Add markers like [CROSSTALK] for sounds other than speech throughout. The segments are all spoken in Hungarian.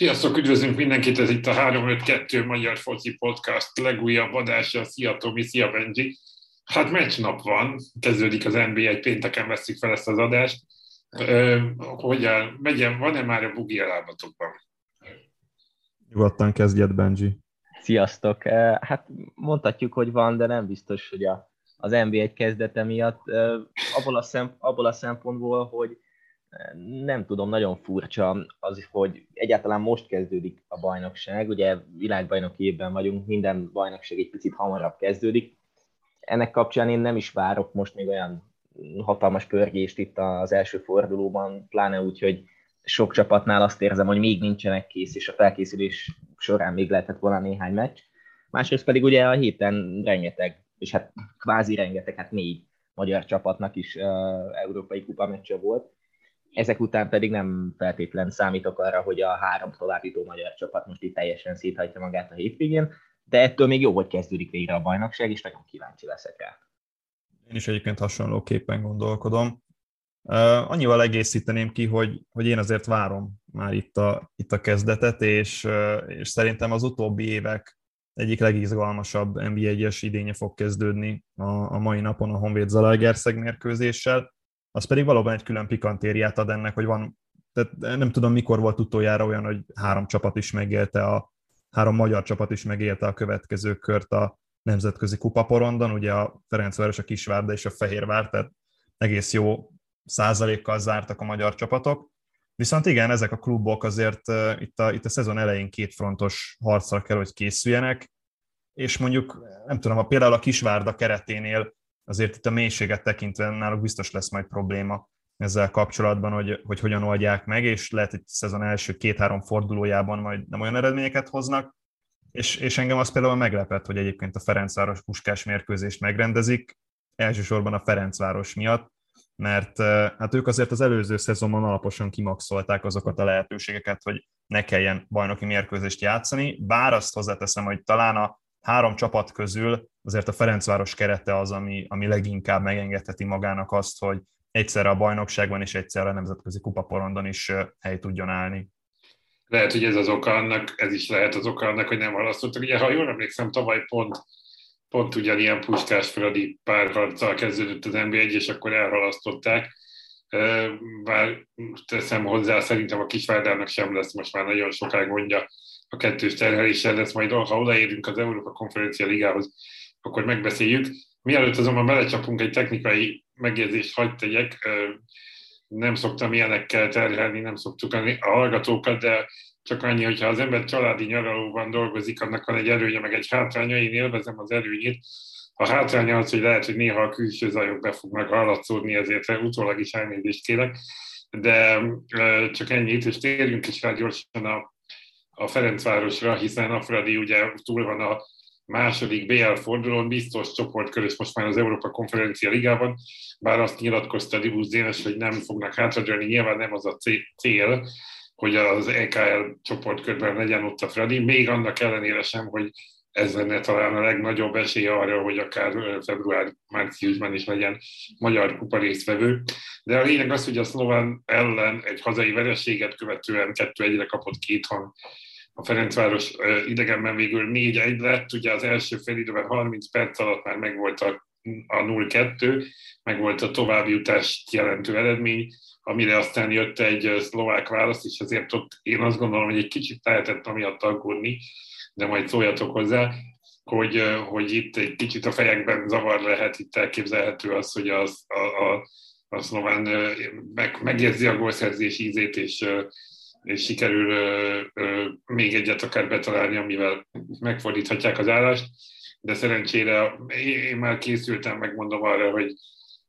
Sziasztok, üdvözlünk mindenkit, ez itt a 352 Magyar Foci Podcast legújabb adása. Szia Tomi, szia Benji. Hát meccsnap van, kezdődik az NBA, egy pénteken veszik fel ezt az adást. hogyan, megyen, van-e már a bugi a lábatokban? Nyugodtan kezdjed, Benji. Sziasztok! Hát mondhatjuk, hogy van, de nem biztos, hogy a, az NBA egy kezdete miatt. Abból a, szemp, abból a szempontból, hogy nem tudom, nagyon furcsa az, hogy egyáltalán most kezdődik a bajnokság, ugye világbajnok évben vagyunk, minden bajnokság egy picit hamarabb kezdődik. Ennek kapcsán én nem is várok most még olyan hatalmas pörgést itt az első fordulóban, pláne úgy, hogy sok csapatnál azt érzem, hogy még nincsenek kész, és a felkészülés során még lehetett volna néhány meccs. Másrészt pedig ugye a héten rengeteg, és hát kvázi rengeteg, hát négy magyar csapatnak is uh, európai kupa meccse volt ezek után pedig nem feltétlen számítok arra, hogy a három továbbító magyar csapat most itt teljesen széthagyja magát a hétvégén, de ettől még jó, hogy kezdődik végre a bajnokság, és nagyon kíváncsi leszek rá. Én is egyébként hasonlóképpen gondolkodom. Uh, annyival egészíteném ki, hogy, hogy én azért várom már itt a, itt a kezdetet, és, és szerintem az utóbbi évek egyik legizgalmasabb NB1-es idénye fog kezdődni a, a mai napon a Honvéd Zalaegerszeg mérkőzéssel az pedig valóban egy külön pikantériát ad ennek, hogy van, tehát nem tudom mikor volt utoljára olyan, hogy három csapat is megélte a, három magyar csapat is megélte a következő kört a nemzetközi kupaporondon, ugye a Ferencváros, a Kisvárda és a Fehérvár, tehát egész jó százalékkal zártak a magyar csapatok. Viszont igen, ezek a klubok azért itt a, itt a szezon elején két frontos harcra kell, hogy készüljenek, és mondjuk, nem tudom, ha például a Kisvárda kereténél azért itt a mélységet tekintve náluk biztos lesz majd probléma ezzel kapcsolatban, hogy, hogy hogyan oldják meg, és lehet, hogy szezon első két-három fordulójában majd nem olyan eredményeket hoznak, és, és engem az például meglepett, hogy egyébként a Ferencváros puskás mérkőzést megrendezik, elsősorban a Ferencváros miatt, mert hát ők azért az előző szezonban alaposan kimaxolták azokat a lehetőségeket, hogy ne kelljen bajnoki mérkőzést játszani, bár azt hozzáteszem, hogy talán a három csapat közül azért a Ferencváros kerete az, ami, ami leginkább megengedheti magának azt, hogy egyszerre a bajnokságban és egyszerre a nemzetközi kupaporondon is hely tudjon állni. Lehet, hogy ez az oka annak, ez is lehet az oka annak, hogy nem halasztottak. Ugye, ha jól emlékszem, tavaly pont, pont ugyanilyen Puskás Fradi párharccal kezdődött az NBA 1 és akkor elhalasztották. Bár teszem hozzá, szerintem a Kisvárdának sem lesz most már nagyon sokáig mondja a kettős terheléssel lesz, majd ha odaérünk az Európa Konferencia Ligához, akkor megbeszéljük. Mielőtt azonban belecsapunk egy technikai megjegyzést, hagyd tegyek, nem szoktam ilyenekkel terhelni, nem szoktuk a hallgatókat, de csak annyi, hogyha az ember családi nyaralóban dolgozik, annak van egy előnye, meg egy hátránya, én élvezem az előnyét. A hátránya az, hogy lehet, hogy néha a külső zajok be fognak hallatszódni, ezért utólag is elnézést kérek, de csak ennyit, és térjünk is rá gyorsan a a Ferencvárosra, hiszen a Fradi ugye túl van a második BL fordulón, biztos csoportkörös most már az Európa Konferencia Ligában, bár azt nyilatkozta Dibusz Dénes, hogy nem fognak hátradőlni, nyilván nem az a cél, hogy az EKL csoportkörben legyen ott a Fradi, még annak ellenére sem, hogy ez lenne talán a legnagyobb esély arra, hogy akár február-márciusban is legyen magyar kupa résztvevő. De a lényeg az, hogy a Szlován ellen egy hazai vereséget követően kettő egyre kapott két hang a Ferencváros idegenben végül 4-1 lett, ugye az első fél időben 30 perc alatt már megvolt a, a 0-2, megvolt a továbbjutást jelentő eredmény, amire aztán jött egy szlovák válasz, és azért ott én azt gondolom, hogy egy kicsit lehetett amiatt aggódni, de majd szóljatok hozzá, hogy, hogy itt egy kicsit a fejekben zavar lehet, itt elképzelhető az, hogy az, a, a, a szlován meg, megérzi a gólszerzés ízét, és és sikerül ö, ö, még egyet akár betalálni, amivel megfordíthatják az állást, de szerencsére én már készültem, megmondom arra, hogy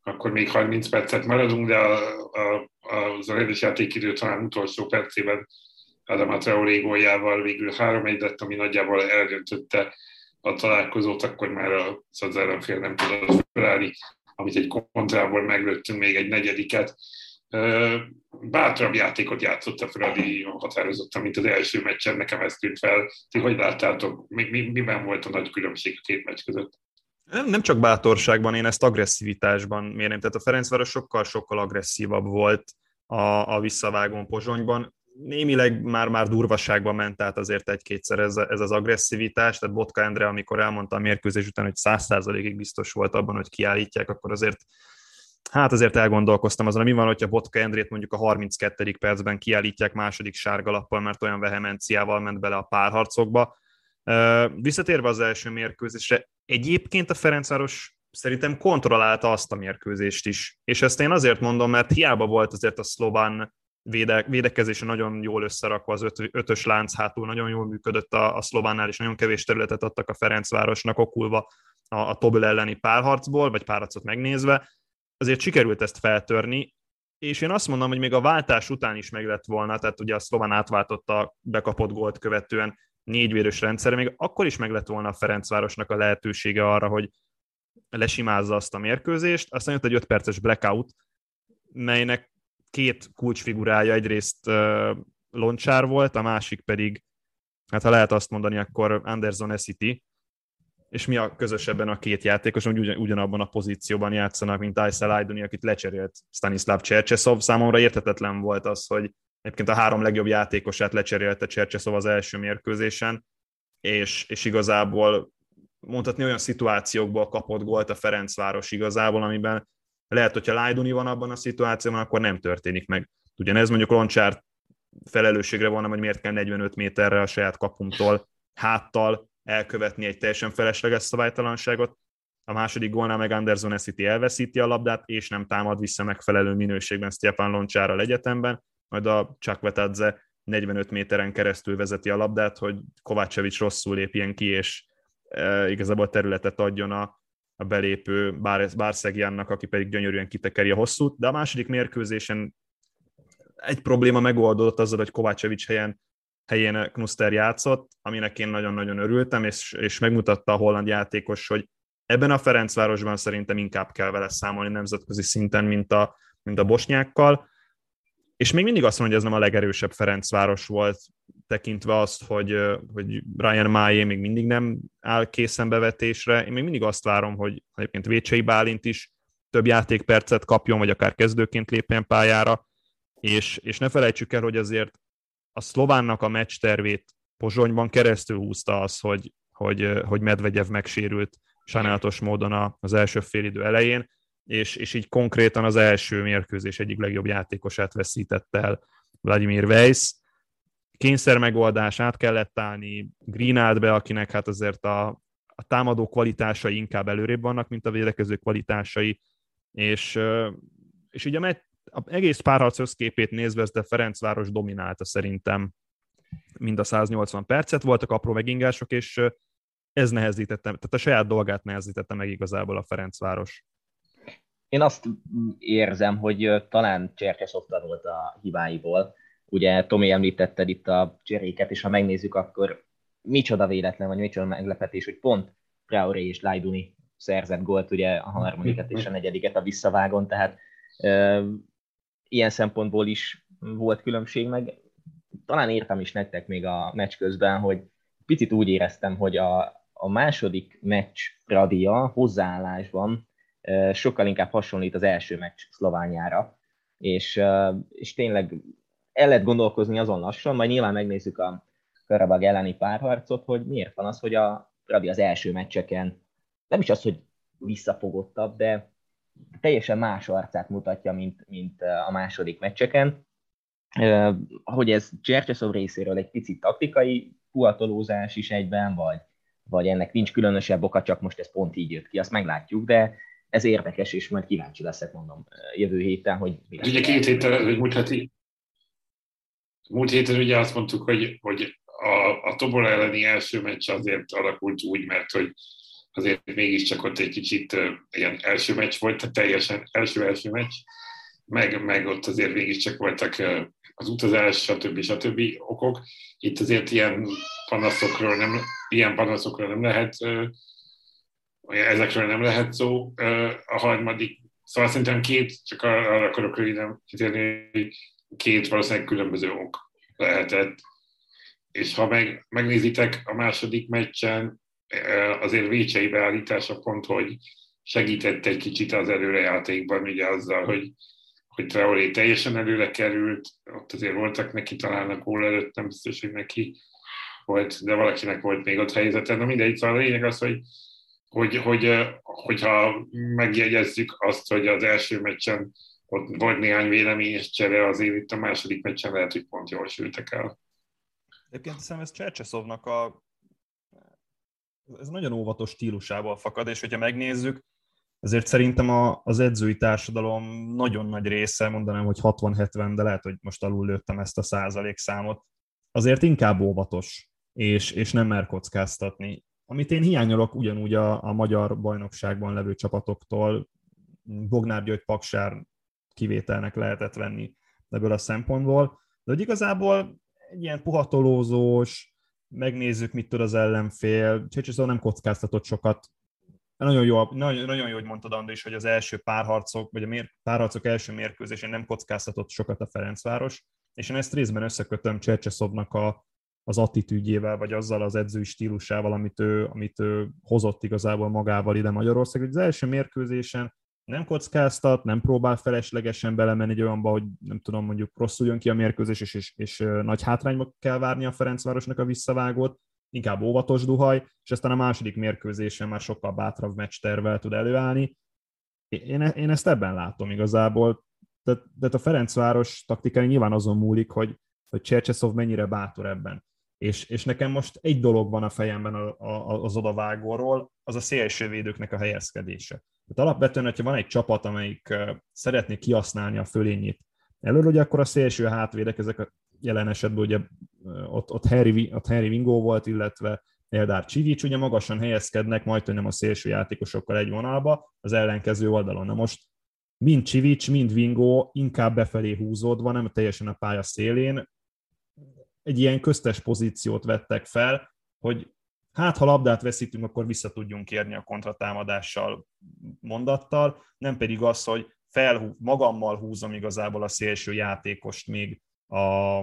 akkor még 30 percet maradunk, de a, a, az a rendes játékidő talán utolsó percében Adama Traoré góljával végül 3-1 lett, ami nagyjából eldöntötte a találkozót, akkor már a Szadzárafél nem tudott felállni, amit egy kontrából meglőttünk még egy negyediket, bátrabb játékot játszott a Fradi határozottan, mint az első meccsen, nekem ezt tűnt fel. Ti hogy láttátok, mi, mi, miben volt a nagy különbség a két meccs között? Nem, nem csak bátorságban, én ezt agresszivitásban mérném. Tehát a Ferencváros sokkal-sokkal agresszívabb volt a, a visszavágón Pozsonyban. némileg már-már durvaságban ment át azért egy-kétszer ez, ez az agresszivitás, tehát Botka Endre, amikor elmondta a mérkőzés után, hogy száz százalékig biztos volt abban, hogy kiállítják, akkor azért hát azért elgondolkoztam azon, mi van, hogyha Botka Endrét mondjuk a 32. percben kiállítják második sárgalappal, mert olyan vehemenciával ment bele a párharcokba. Visszatérve az első mérkőzésre, egyébként a Ferencváros szerintem kontrollálta azt a mérkőzést is. És ezt én azért mondom, mert hiába volt azért a szlován véde, védekezése nagyon jól összerakva, az öt, ötös lánc hátul nagyon jól működött a, a szlovánnál, és nagyon kevés területet adtak a Ferencvárosnak okulva a, a Tobel elleni párharcból, vagy párharcot megnézve. Azért sikerült ezt feltörni, és én azt mondom, hogy még a váltás után is meg lett volna, tehát ugye a szlován átváltotta bekapott gólt követően négyvérős rendszer, még akkor is meg lett volna a Ferencvárosnak a lehetősége arra, hogy lesimázza azt a mérkőzést. Aztán jött egy 5 perces blackout, melynek két kulcsfigurája egyrészt uh, Loncsár volt, a másik pedig, hát ha lehet azt mondani, akkor Anderson Essity, és mi a közösebben a két játékos, hogy ugyan, ugyanabban a pozícióban játszanak, mint Aysel Ayduni, akit lecserélt Stanislav Csercseszov. Számomra értetetlen volt az, hogy egyébként a három legjobb játékosát lecserélte Csercseszov az első mérkőzésen, és, és igazából mondhatni olyan szituációkból kapott gólt a Ferencváros igazából, amiben lehet, hogyha Lajduni van abban a szituációban, akkor nem történik meg. Ugyanez mondjuk Loncsár felelősségre volna, hogy miért kell 45 méterre a saját kapumtól háttal elkövetni egy teljesen felesleges szabálytalanságot. A második gólnál meg Anderson City elveszíti a labdát, és nem támad vissza megfelelő minőségben Stefan Loncsárral egyetemben, majd a Csakvetadze 45 méteren keresztül vezeti a labdát, hogy Kovácsevics rosszul lépjen ki, és e, igazából területet adjon a, a belépő Bárszegjának, aki pedig gyönyörűen kitekeri a hosszút, de a második mérkőzésen egy probléma megoldódott azzal, hogy Kovácsevics helyen, helyén Knuster játszott, aminek én nagyon-nagyon örültem, és, és megmutatta a holland játékos, hogy ebben a Ferencvárosban szerintem inkább kell vele számolni nemzetközi szinten, mint a, mint a bosnyákkal. És még mindig azt mondom, hogy ez nem a legerősebb Ferencváros volt, tekintve azt, hogy, hogy Brian Májé még mindig nem áll készen bevetésre. Én még mindig azt várom, hogy egyébként Vécsei Bálint is több játékpercet kapjon, vagy akár kezdőként lépjen pályára, és, és ne felejtsük el, hogy azért a szlovánnak a meccs tervét Pozsonyban keresztül húzta az, hogy, hogy, hogy Medvegyev megsérült sajnálatos módon az első félidő elején, és, és így konkrétan az első mérkőzés egyik legjobb játékosát veszítette el Vladimir Weiss. Kényszer megoldás, át kellett állni, Green állt be, akinek hát azért a, a támadó kvalitásai inkább előrébb vannak, mint a védekező kvalitásai, és, és ugye a a egész párharc összképét nézve, de Ferencváros dominálta szerintem mind a 180 percet, voltak apró megingások, és ez nehezítette, tehát a saját dolgát nehezítette meg igazából a Ferencváros. Én azt érzem, hogy talán Cserkesov tanult a hibáiból. Ugye Tomi említetted itt a cseréket, és ha megnézzük, akkor micsoda véletlen, vagy micsoda meglepetés, hogy pont Traoré és Lajduni szerzett gólt, ugye a harmadiket és a negyediket a visszavágon, tehát ilyen szempontból is volt különbség, meg talán írtam is nektek még a meccs közben, hogy picit úgy éreztem, hogy a, a második meccs radia hozzáállásban sokkal inkább hasonlít az első meccs Szloványára, és, és tényleg el lehet gondolkozni azon lassan, majd nyilván megnézzük a Karabag elleni párharcot, hogy miért van az, hogy a Radi az első meccseken nem is az, hogy visszafogottabb, de teljesen más arcát mutatja, mint, mint a második meccseken. Hogy ez Csercseszov részéről egy picit taktikai puhatolózás is egyben, vagy, vagy ennek nincs különösebb oka, csak most ez pont így jött ki, azt meglátjuk, de ez érdekes, és majd kíváncsi leszek, mondom, jövő héten, hogy mi lesz. Ugye két héttel, hogy múlt heti, múlt héten ugye azt mondtuk, hogy, hogy a, a Tobor elleni első meccs azért alakult úgy, mert hogy azért mégiscsak ott egy kicsit ilyen első meccs volt, tehát teljesen első-első meccs, meg, meg ott azért mégiscsak voltak az utazás, stb. stb. okok. Itt azért ilyen panaszokról nem, ilyen panaszokról nem lehet ezekről nem lehet szó. A harmadik, szóval szerintem két, csak arra akarok röviden kitérni, két valószínűleg különböző ok lehetett. És ha meg, megnézitek a második meccsen, azért Vécsei beállítása pont, hogy segített egy kicsit az előrejátékban, ugye azzal, hogy, hogy Traoré teljesen előre került, ott azért voltak neki talán a gól előtt, nem biztos, hogy neki volt, de valakinek volt még ott helyzete. Na mindegy, szóval a lényeg az, hogy, hogy, hogy hogyha megjegyezzük azt, hogy az első meccsen ott volt néhány véleményes csere, azért itt a második meccsen lehet, hogy pont jól sültek el. Egyébként hiszem ez Csercseszovnak a ez nagyon óvatos stílusából fakad, és hogyha megnézzük, ezért szerintem a, az edzői társadalom nagyon nagy része, mondanám, hogy 60-70, de lehet, hogy most alul lőttem ezt a százalék számot, azért inkább óvatos, és, és nem mer kockáztatni. Amit én hiányolok ugyanúgy a, a magyar bajnokságban levő csapatoktól, Bognár György Paksár kivételnek lehetett venni ebből a szempontból, de hogy igazából egy ilyen puhatolózós, megnézzük, mit tud az ellenfél, Csécsiszó nem kockáztatott sokat, nagyon jó, nagyon, nagyon jó, hogy mondtad, Andris, hogy az első párharcok, vagy a mér, párharcok első mérkőzésén nem kockáztatott sokat a Ferencváros, és én ezt részben összekötöm Csercseszobnak a, az attitűdjével, vagy azzal az edzői stílusával, amit ő, amit ő hozott igazából magával ide Magyarország. Az első mérkőzésen nem kockáztat, nem próbál feleslegesen belemenni egy olyanba, hogy nem tudom, mondjuk rosszul jön ki a mérkőzés, és, és, és nagy hátrányba kell várni a Ferencvárosnak a visszavágót, inkább óvatos duhaj, és aztán a második mérkőzésen már sokkal bátrabb meccs tervel tud előállni. Én, én ezt ebben látom igazából. Tehát, tehát a Ferencváros taktikai nyilván azon múlik, hogy, hogy Csercseszov mennyire bátor ebben. És, és nekem most egy dolog van a fejemben a, a, az odavágóról, az a szélsővédőknek a helyezkedése. Tehát alapvetően, hogyha van egy csapat, amelyik szeretné kihasználni a fölényét előre, hogy akkor a szélső hátvédek, ezek a jelen esetben ugye ott, ott, Harry, ott Harry Vingó volt, illetve Eldár Csivics, ugye magasan helyezkednek, majd nem a szélső játékosokkal egy vonalba, az ellenkező oldalon. Na most mind Csivics, mind Vingó inkább befelé húzódva, nem teljesen a pálya szélén, egy ilyen köztes pozíciót vettek fel, hogy hát ha labdát veszítünk, akkor vissza tudjunk érni a kontratámadással, mondattal, nem pedig az, hogy felhúz, magammal húzom igazából a szélső játékost még, a,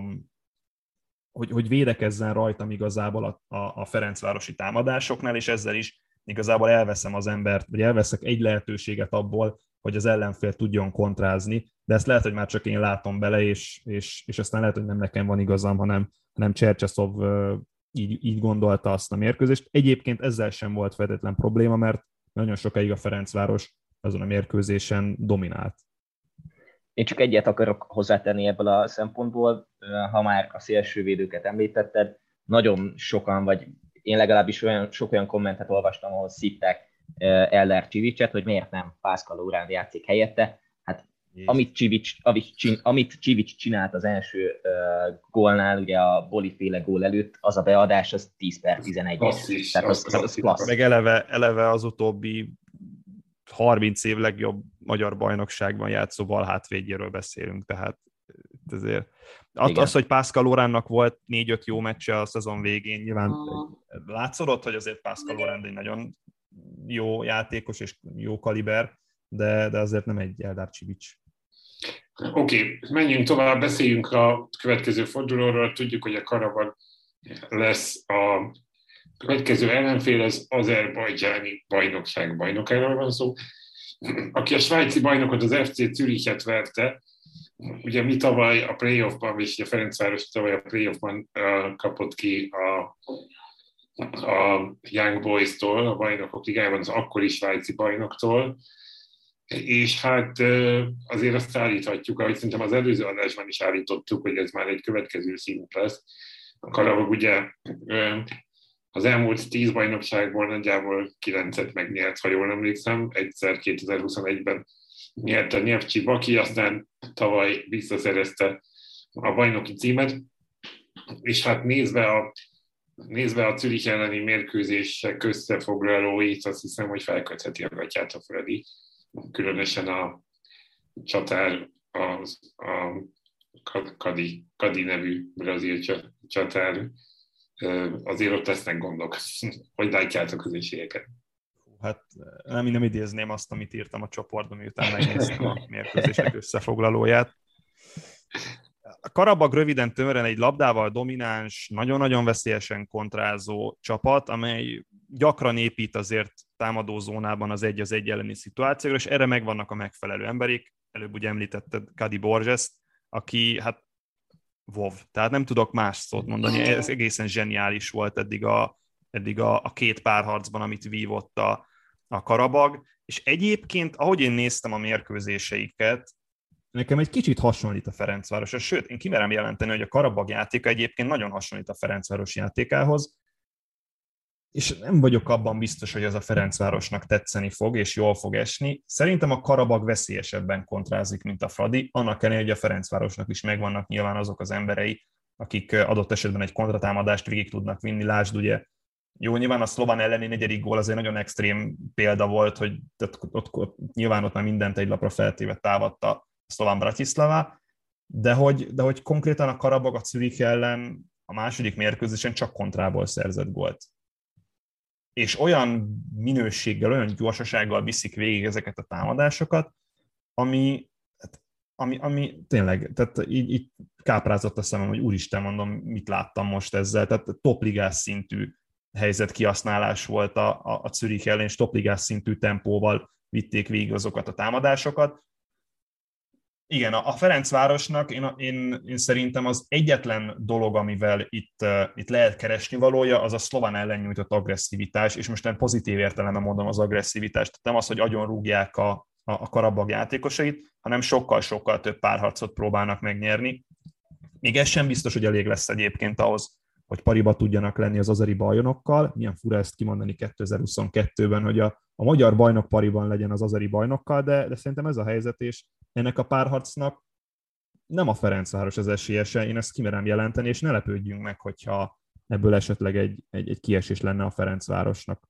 hogy, hogy védekezzen rajtam igazából a, a, a Ferencvárosi támadásoknál, és ezzel is igazából elveszem az embert, vagy elveszek egy lehetőséget abból, hogy az ellenfél tudjon kontrázni, de ezt lehet, hogy már csak én látom bele, és, és, és aztán lehet, hogy nem nekem van igazam, hanem, hanem Csercseszov így, így gondolta azt a mérkőzést. Egyébként ezzel sem volt feltétlen probléma, mert nagyon sokáig a Ferencváros azon a mérkőzésen dominált. Én csak egyet akarok hozzátenni ebből a szempontból, ha már a szélsővédőket említetted, nagyon sokan, vagy én legalábbis olyan, sok olyan kommentet olvastam, ahol szittek Eller Csivicset, hogy miért nem Pászkal Órán játszik helyette. Amit Csivics, amit Csivics csinált az első uh, gólnál, ugye a Boli-féle gól előtt, az a beadás, az 10 per 11. Klasszis, Tehát az, az, az klassz. Meg eleve, eleve az utóbbi 30 év legjobb magyar bajnokságban játszó bal hátvédjéről beszélünk, tehát ezért. Igen. Az, hogy Pascal Loránnak volt négy-öt jó meccse a szezon végén, nyilván látszódott, hogy azért Pascal Lorán egy nagyon jó játékos és jó kaliber, de, de azért nem egy Eldár Csivics. Oké, okay, menjünk tovább, beszéljünk a következő fordulóról. Tudjuk, hogy a Karaban lesz a következő ellenfél, az azerbajdzsáni bajnokság bajnokáról van szó, aki a svájci bajnokot, az FC Zürichet verte. Ugye mi tavaly a playoffban, és a Ferencváros tavaly a playoffban kapott ki a, a Young Boys-tól, a bajnokok ligájában, az akkori svájci bajnoktól, és hát azért azt állíthatjuk, ahogy szerintem az előző adásban is állítottuk, hogy ez már egy következő szint lesz. A Karavag ugye az elmúlt tíz bajnokságból nagyjából kilencet megnyert, ha jól emlékszem, egyszer 2021-ben nyerte a Nyevcsi Baki, aztán tavaly visszaszerezte a bajnoki címet, és hát nézve a, nézve a Zürich elleni mérkőzések összefoglalóit, azt hiszem, hogy felkötheti a gatyát a Freddy különösen a csatár, az, a Kadi, Kadi nevű brazil csatár, azért ott lesznek gondok. [LAUGHS] Hogy látjátok az esélyeket? Hát nem, nem idézném azt, amit írtam a csoportban, miután megnéztem a mérkőzések összefoglalóját. A Karabag röviden tömören egy labdával domináns, nagyon-nagyon veszélyesen kontrázó csapat, amely gyakran épít azért támadózónában az egy az egy elleni szituációra, és erre megvannak a megfelelő emberik. előbb ugye említetted Kadi Borges, aki hát Vov, tehát nem tudok más szót mondani, ez egészen zseniális volt eddig a, eddig a, a két párharcban, amit vívott a, a Karabag, és egyébként, ahogy én néztem a mérkőzéseiket, nekem egy kicsit hasonlít a Ferencváros. Sőt, én kimerem jelenteni, hogy a Karabag játéka egyébként nagyon hasonlít a Ferencváros játékához, és nem vagyok abban biztos, hogy ez a Ferencvárosnak tetszeni fog, és jól fog esni. Szerintem a Karabag veszélyesebben kontrázik, mint a Fradi, annak ellenére, hogy a Ferencvárosnak is megvannak nyilván azok az emberei, akik adott esetben egy kontratámadást végig tudnak vinni. Lásd ugye, jó, nyilván a szlován elleni negyedik gól azért nagyon extrém példa volt, hogy ott, ott, ott, nyilván ott már mindent egy lapra feltéve támadta a szlován Bratislava, de hogy, de hogy konkrétan a Karabag a Zürich ellen a második mérkőzésen csak kontrából szerzett gólt és olyan minőséggel, olyan gyorsasággal viszik végig ezeket a támadásokat, ami, hát, ami, ami tényleg, tehát így, így káprázott a szemem, hogy úristen mondom, mit láttam most ezzel, tehát topligás szintű helyzet kihasználás volt a, a, a Zürich ellen, és topligás szintű tempóval vitték végig azokat a támadásokat, igen, a Ferencvárosnak én, én, én szerintem az egyetlen dolog, amivel itt, uh, itt lehet keresni valója, az a szlován ellen nyújtott agresszivitás, és most nem pozitív értelemben mondom az agresszivitást, tehát nem az, hogy agyon rúgják a, a, a karabag játékosait, hanem sokkal-sokkal több párharcot próbálnak megnyerni. Még ez sem biztos, hogy elég lesz egyébként ahhoz, hogy pariba tudjanak lenni az azeri bajnokkal. Milyen fura ezt kimondani 2022-ben, hogy a, a magyar bajnok pariban legyen az azeri bajnokkal, de, de szerintem ez a helyzet, és ennek a párharcnak nem a Ferencváros az esélyese, én ezt kimerem jelenteni, és ne lepődjünk meg, hogyha ebből esetleg egy, egy, egy kiesés lenne a Ferencvárosnak.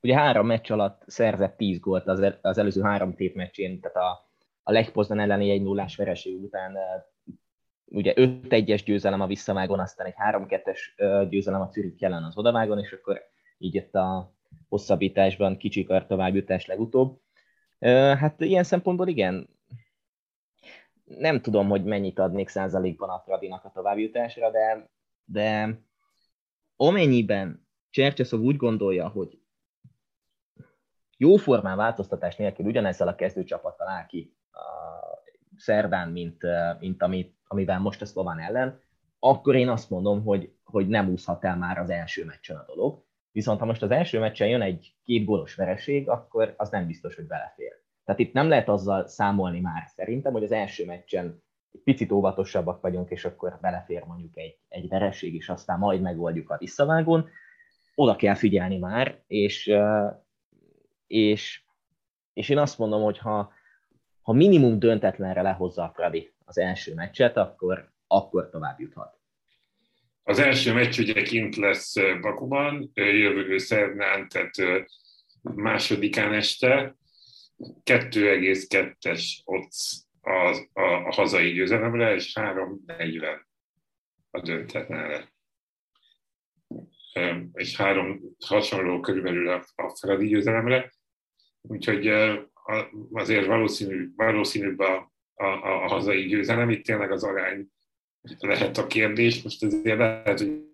Ugye három meccs alatt szerzett tíz gólt az, el, az előző három tét meccsén, tehát a, a Lech Poznan elleni egy nullás vereség után ugye 5-1-es győzelem a visszavágon, aztán egy 3-2-es győzelem a Zürich jelen az odavágon, és akkor így jött a hosszabbításban kicsikar továbbjutás legutóbb. Hát ilyen szempontból igen, nem tudom, hogy mennyit adnék százalékban a Fradinak a továbbjutásra, de, de amennyiben Csercseszov úgy gondolja, hogy jóformán változtatás nélkül ugyanezzel a kezdőcsapattal áll ki a szerdán, mint, mint amit, amivel most a szlován ellen, akkor én azt mondom, hogy, hogy nem úszhat el már az első meccsen a dolog. Viszont ha most az első meccsen jön egy két gólos vereség, akkor az nem biztos, hogy belefér. Tehát itt nem lehet azzal számolni már szerintem, hogy az első meccsen egy picit óvatosabbak vagyunk, és akkor belefér mondjuk egy, egy vereség, és aztán majd megoldjuk a visszavágón. Oda kell figyelni már, és, és, és én azt mondom, hogy ha, ha minimum döntetlenre lehozza a Fradi az első meccset, akkor, akkor tovább juthat. Az első meccs ugye kint lesz Bakuban, jövő szerdán, tehát másodikán este. 2,2-es odds a, a, a hazai győzelemre, és 3,40 a döntetlenre. És három hasonló körülbelül a, a Fradi győzelemre. Úgyhogy azért valószínű, valószínűbb a, a, a hazai győzelem. Itt tényleg az arány lehet a kérdés. Most azért lehet, hogy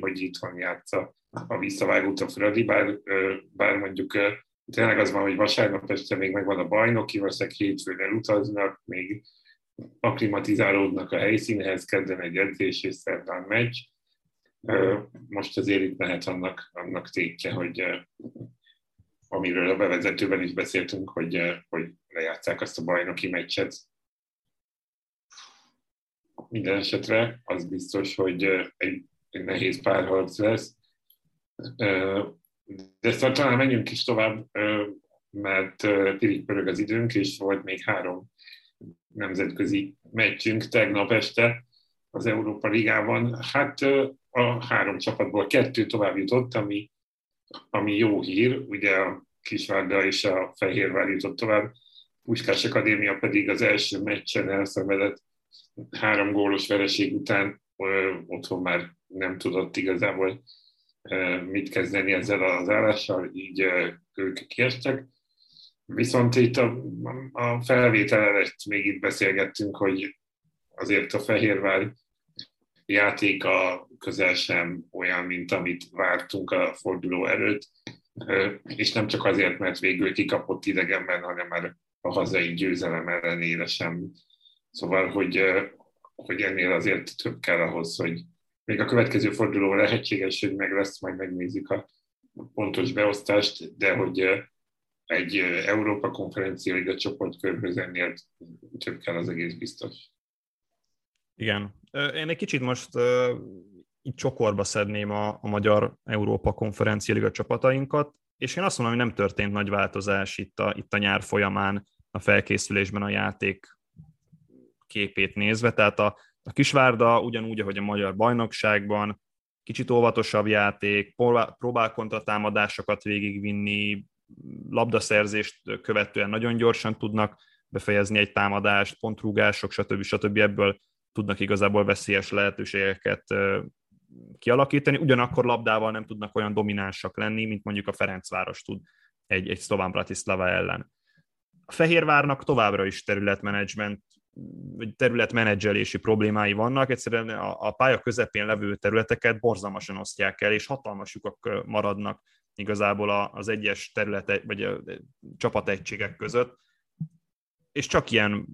hogy itt van játsza a visszavágót a Fradi, bár, bár mondjuk tényleg az van, hogy vasárnap este még megvan a bajnoki, valószínűleg hétfőn elutaznak, még aklimatizálódnak a helyszínhez, kezden egy edzés és szerdán meccs. Most azért itt lehet annak, annak tétje, hogy amiről a bevezetőben is beszéltünk, hogy, hogy lejátszák azt a bajnoki meccset. Minden esetre az biztos, hogy egy, egy nehéz párharc lesz. De szóval talán menjünk is tovább, mert pirik pörög az időnk, és volt még három nemzetközi meccsünk tegnap este az Európa Ligában. Hát a három csapatból kettő tovább jutott, ami, ami jó hír. Ugye a Kisvárda és a Fehérvár jutott tovább. Puskás Akadémia pedig az első meccsen elszenvedett három gólos vereség után ö, otthon már nem tudott igazából mit kezdeni ezzel az állással, így ők kiestek. Viszont itt a, a felvétel előtt még itt beszélgettünk, hogy azért a Fehérvár játéka közel sem olyan, mint amit vártunk a forduló előtt, és nem csak azért, mert végül kikapott idegenben, hanem már a hazai győzelem ellenére sem. Szóval, hogy, hogy ennél azért több kell ahhoz, hogy még a következő forduló lehetséges, hogy meg lesz, majd megnézzük a pontos beosztást, de hogy egy Európa konferencia liga csoportkörhöz ennél több kell az egész biztos. Igen. Én egy kicsit most így csokorba szedném a, a magyar Európa konferencia liga csapatainkat, és én azt mondom, hogy nem történt nagy változás itt a, itt a nyár folyamán a felkészülésben a játék képét nézve, tehát a, a Kisvárda ugyanúgy, ahogy a magyar bajnokságban, kicsit óvatosabb játék, próbál, próbál kontratámadásokat végigvinni, labdaszerzést követően nagyon gyorsan tudnak befejezni egy támadást, pontrúgások, stb. stb. ebből tudnak igazából veszélyes lehetőségeket kialakítani, ugyanakkor labdával nem tudnak olyan dominánsak lenni, mint mondjuk a Ferencváros tud egy, egy szlován Bratislava ellen. A Fehérvárnak továbbra is területmenedzsment területmenedzselési problémái vannak, egyszerűen a, a pálya közepén levő területeket borzalmasan osztják el, és hatalmas lyukak maradnak igazából az egyes területek, vagy a csapategységek között, és csak ilyen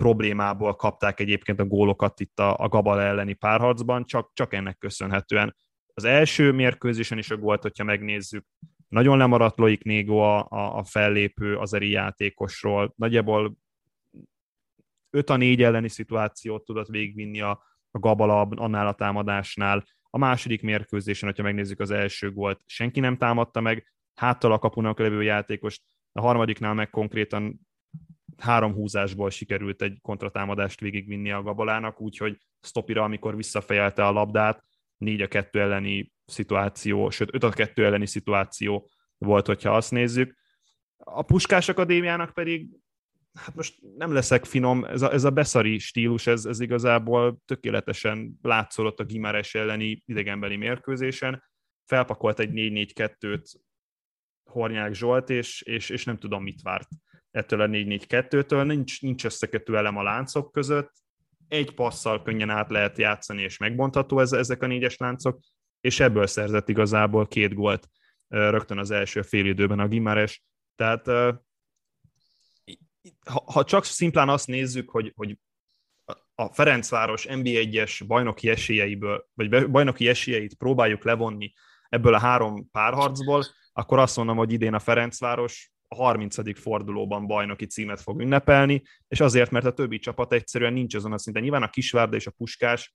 problémából kapták egyébként a gólokat itt a, a Gabal elleni párharcban, csak, csak ennek köszönhetően. Az első mérkőzésen is a gólt, hogyha megnézzük, nagyon lemaradt Loik Négo a, a, a fellépő azeri játékosról, nagyjából 5 a 4 elleni szituációt tudott végigvinni a, a Gabala annál a támadásnál. A második mérkőzésen, hogyha megnézzük az első gólt, senki nem támadta meg, háttal a kapunak levő játékos, a harmadiknál meg konkrétan három húzásból sikerült egy kontratámadást végigvinni a Gabalának, úgyhogy Stopira, amikor visszafejelte a labdát, 4 a 2 elleni szituáció, sőt 5 a 2 elleni szituáció volt, hogyha azt nézzük. A Puskás Akadémiának pedig, hát most nem leszek finom, ez a, ez a beszari stílus, ez, ez igazából tökéletesen látszódott a Gimares elleni idegenbeli mérkőzésen. Felpakolt egy 4-4-2-t Hornyák Zsolt, és, és, és nem tudom, mit várt ettől a 4-4-2-től, nincs, nincs összekötő elem a láncok között, egy passzal könnyen át lehet játszani, és megbontható ez, ezek a négyes láncok, és ebből szerzett igazából két gólt rögtön az első félidőben a Gimares. Tehát ha, ha csak szimplán azt nézzük, hogy, hogy a Ferencváros NB1-es bajnoki esélyeiből, vagy bajnoki esélyeit próbáljuk levonni ebből a három párharcból, akkor azt mondom, hogy idén a Ferencváros a 30. fordulóban bajnoki címet fog ünnepelni, és azért, mert a többi csapat egyszerűen nincs azon a szinten. Nyilván a Kisvárda és a Puskás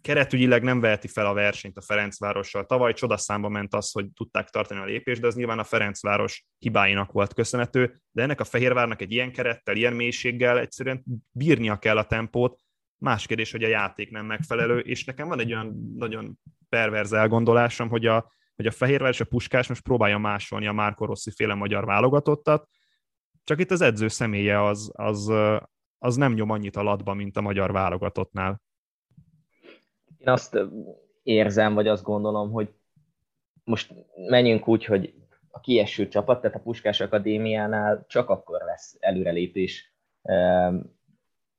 keretügyileg nem veheti fel a versenyt a Ferencvárossal. Tavaly csodaszámba ment az, hogy tudták tartani a lépést, de az nyilván a Ferencváros hibáinak volt köszönhető, de ennek a Fehérvárnak egy ilyen kerettel, ilyen mélységgel egyszerűen bírnia kell a tempót, más kérdés, hogy a játék nem megfelelő, és nekem van egy olyan nagyon perverz elgondolásom, hogy a, hogy a Fehérvár és a Puskás most próbálja másolni a Márko Rossi féle magyar válogatottat, csak itt az edző személye az, az, az nem nyom annyit alatba, mint a magyar válogatottnál. Én azt érzem, vagy azt gondolom, hogy most menjünk úgy, hogy a kieső csapat, tehát a Puskás Akadémiánál csak akkor lesz előrelépés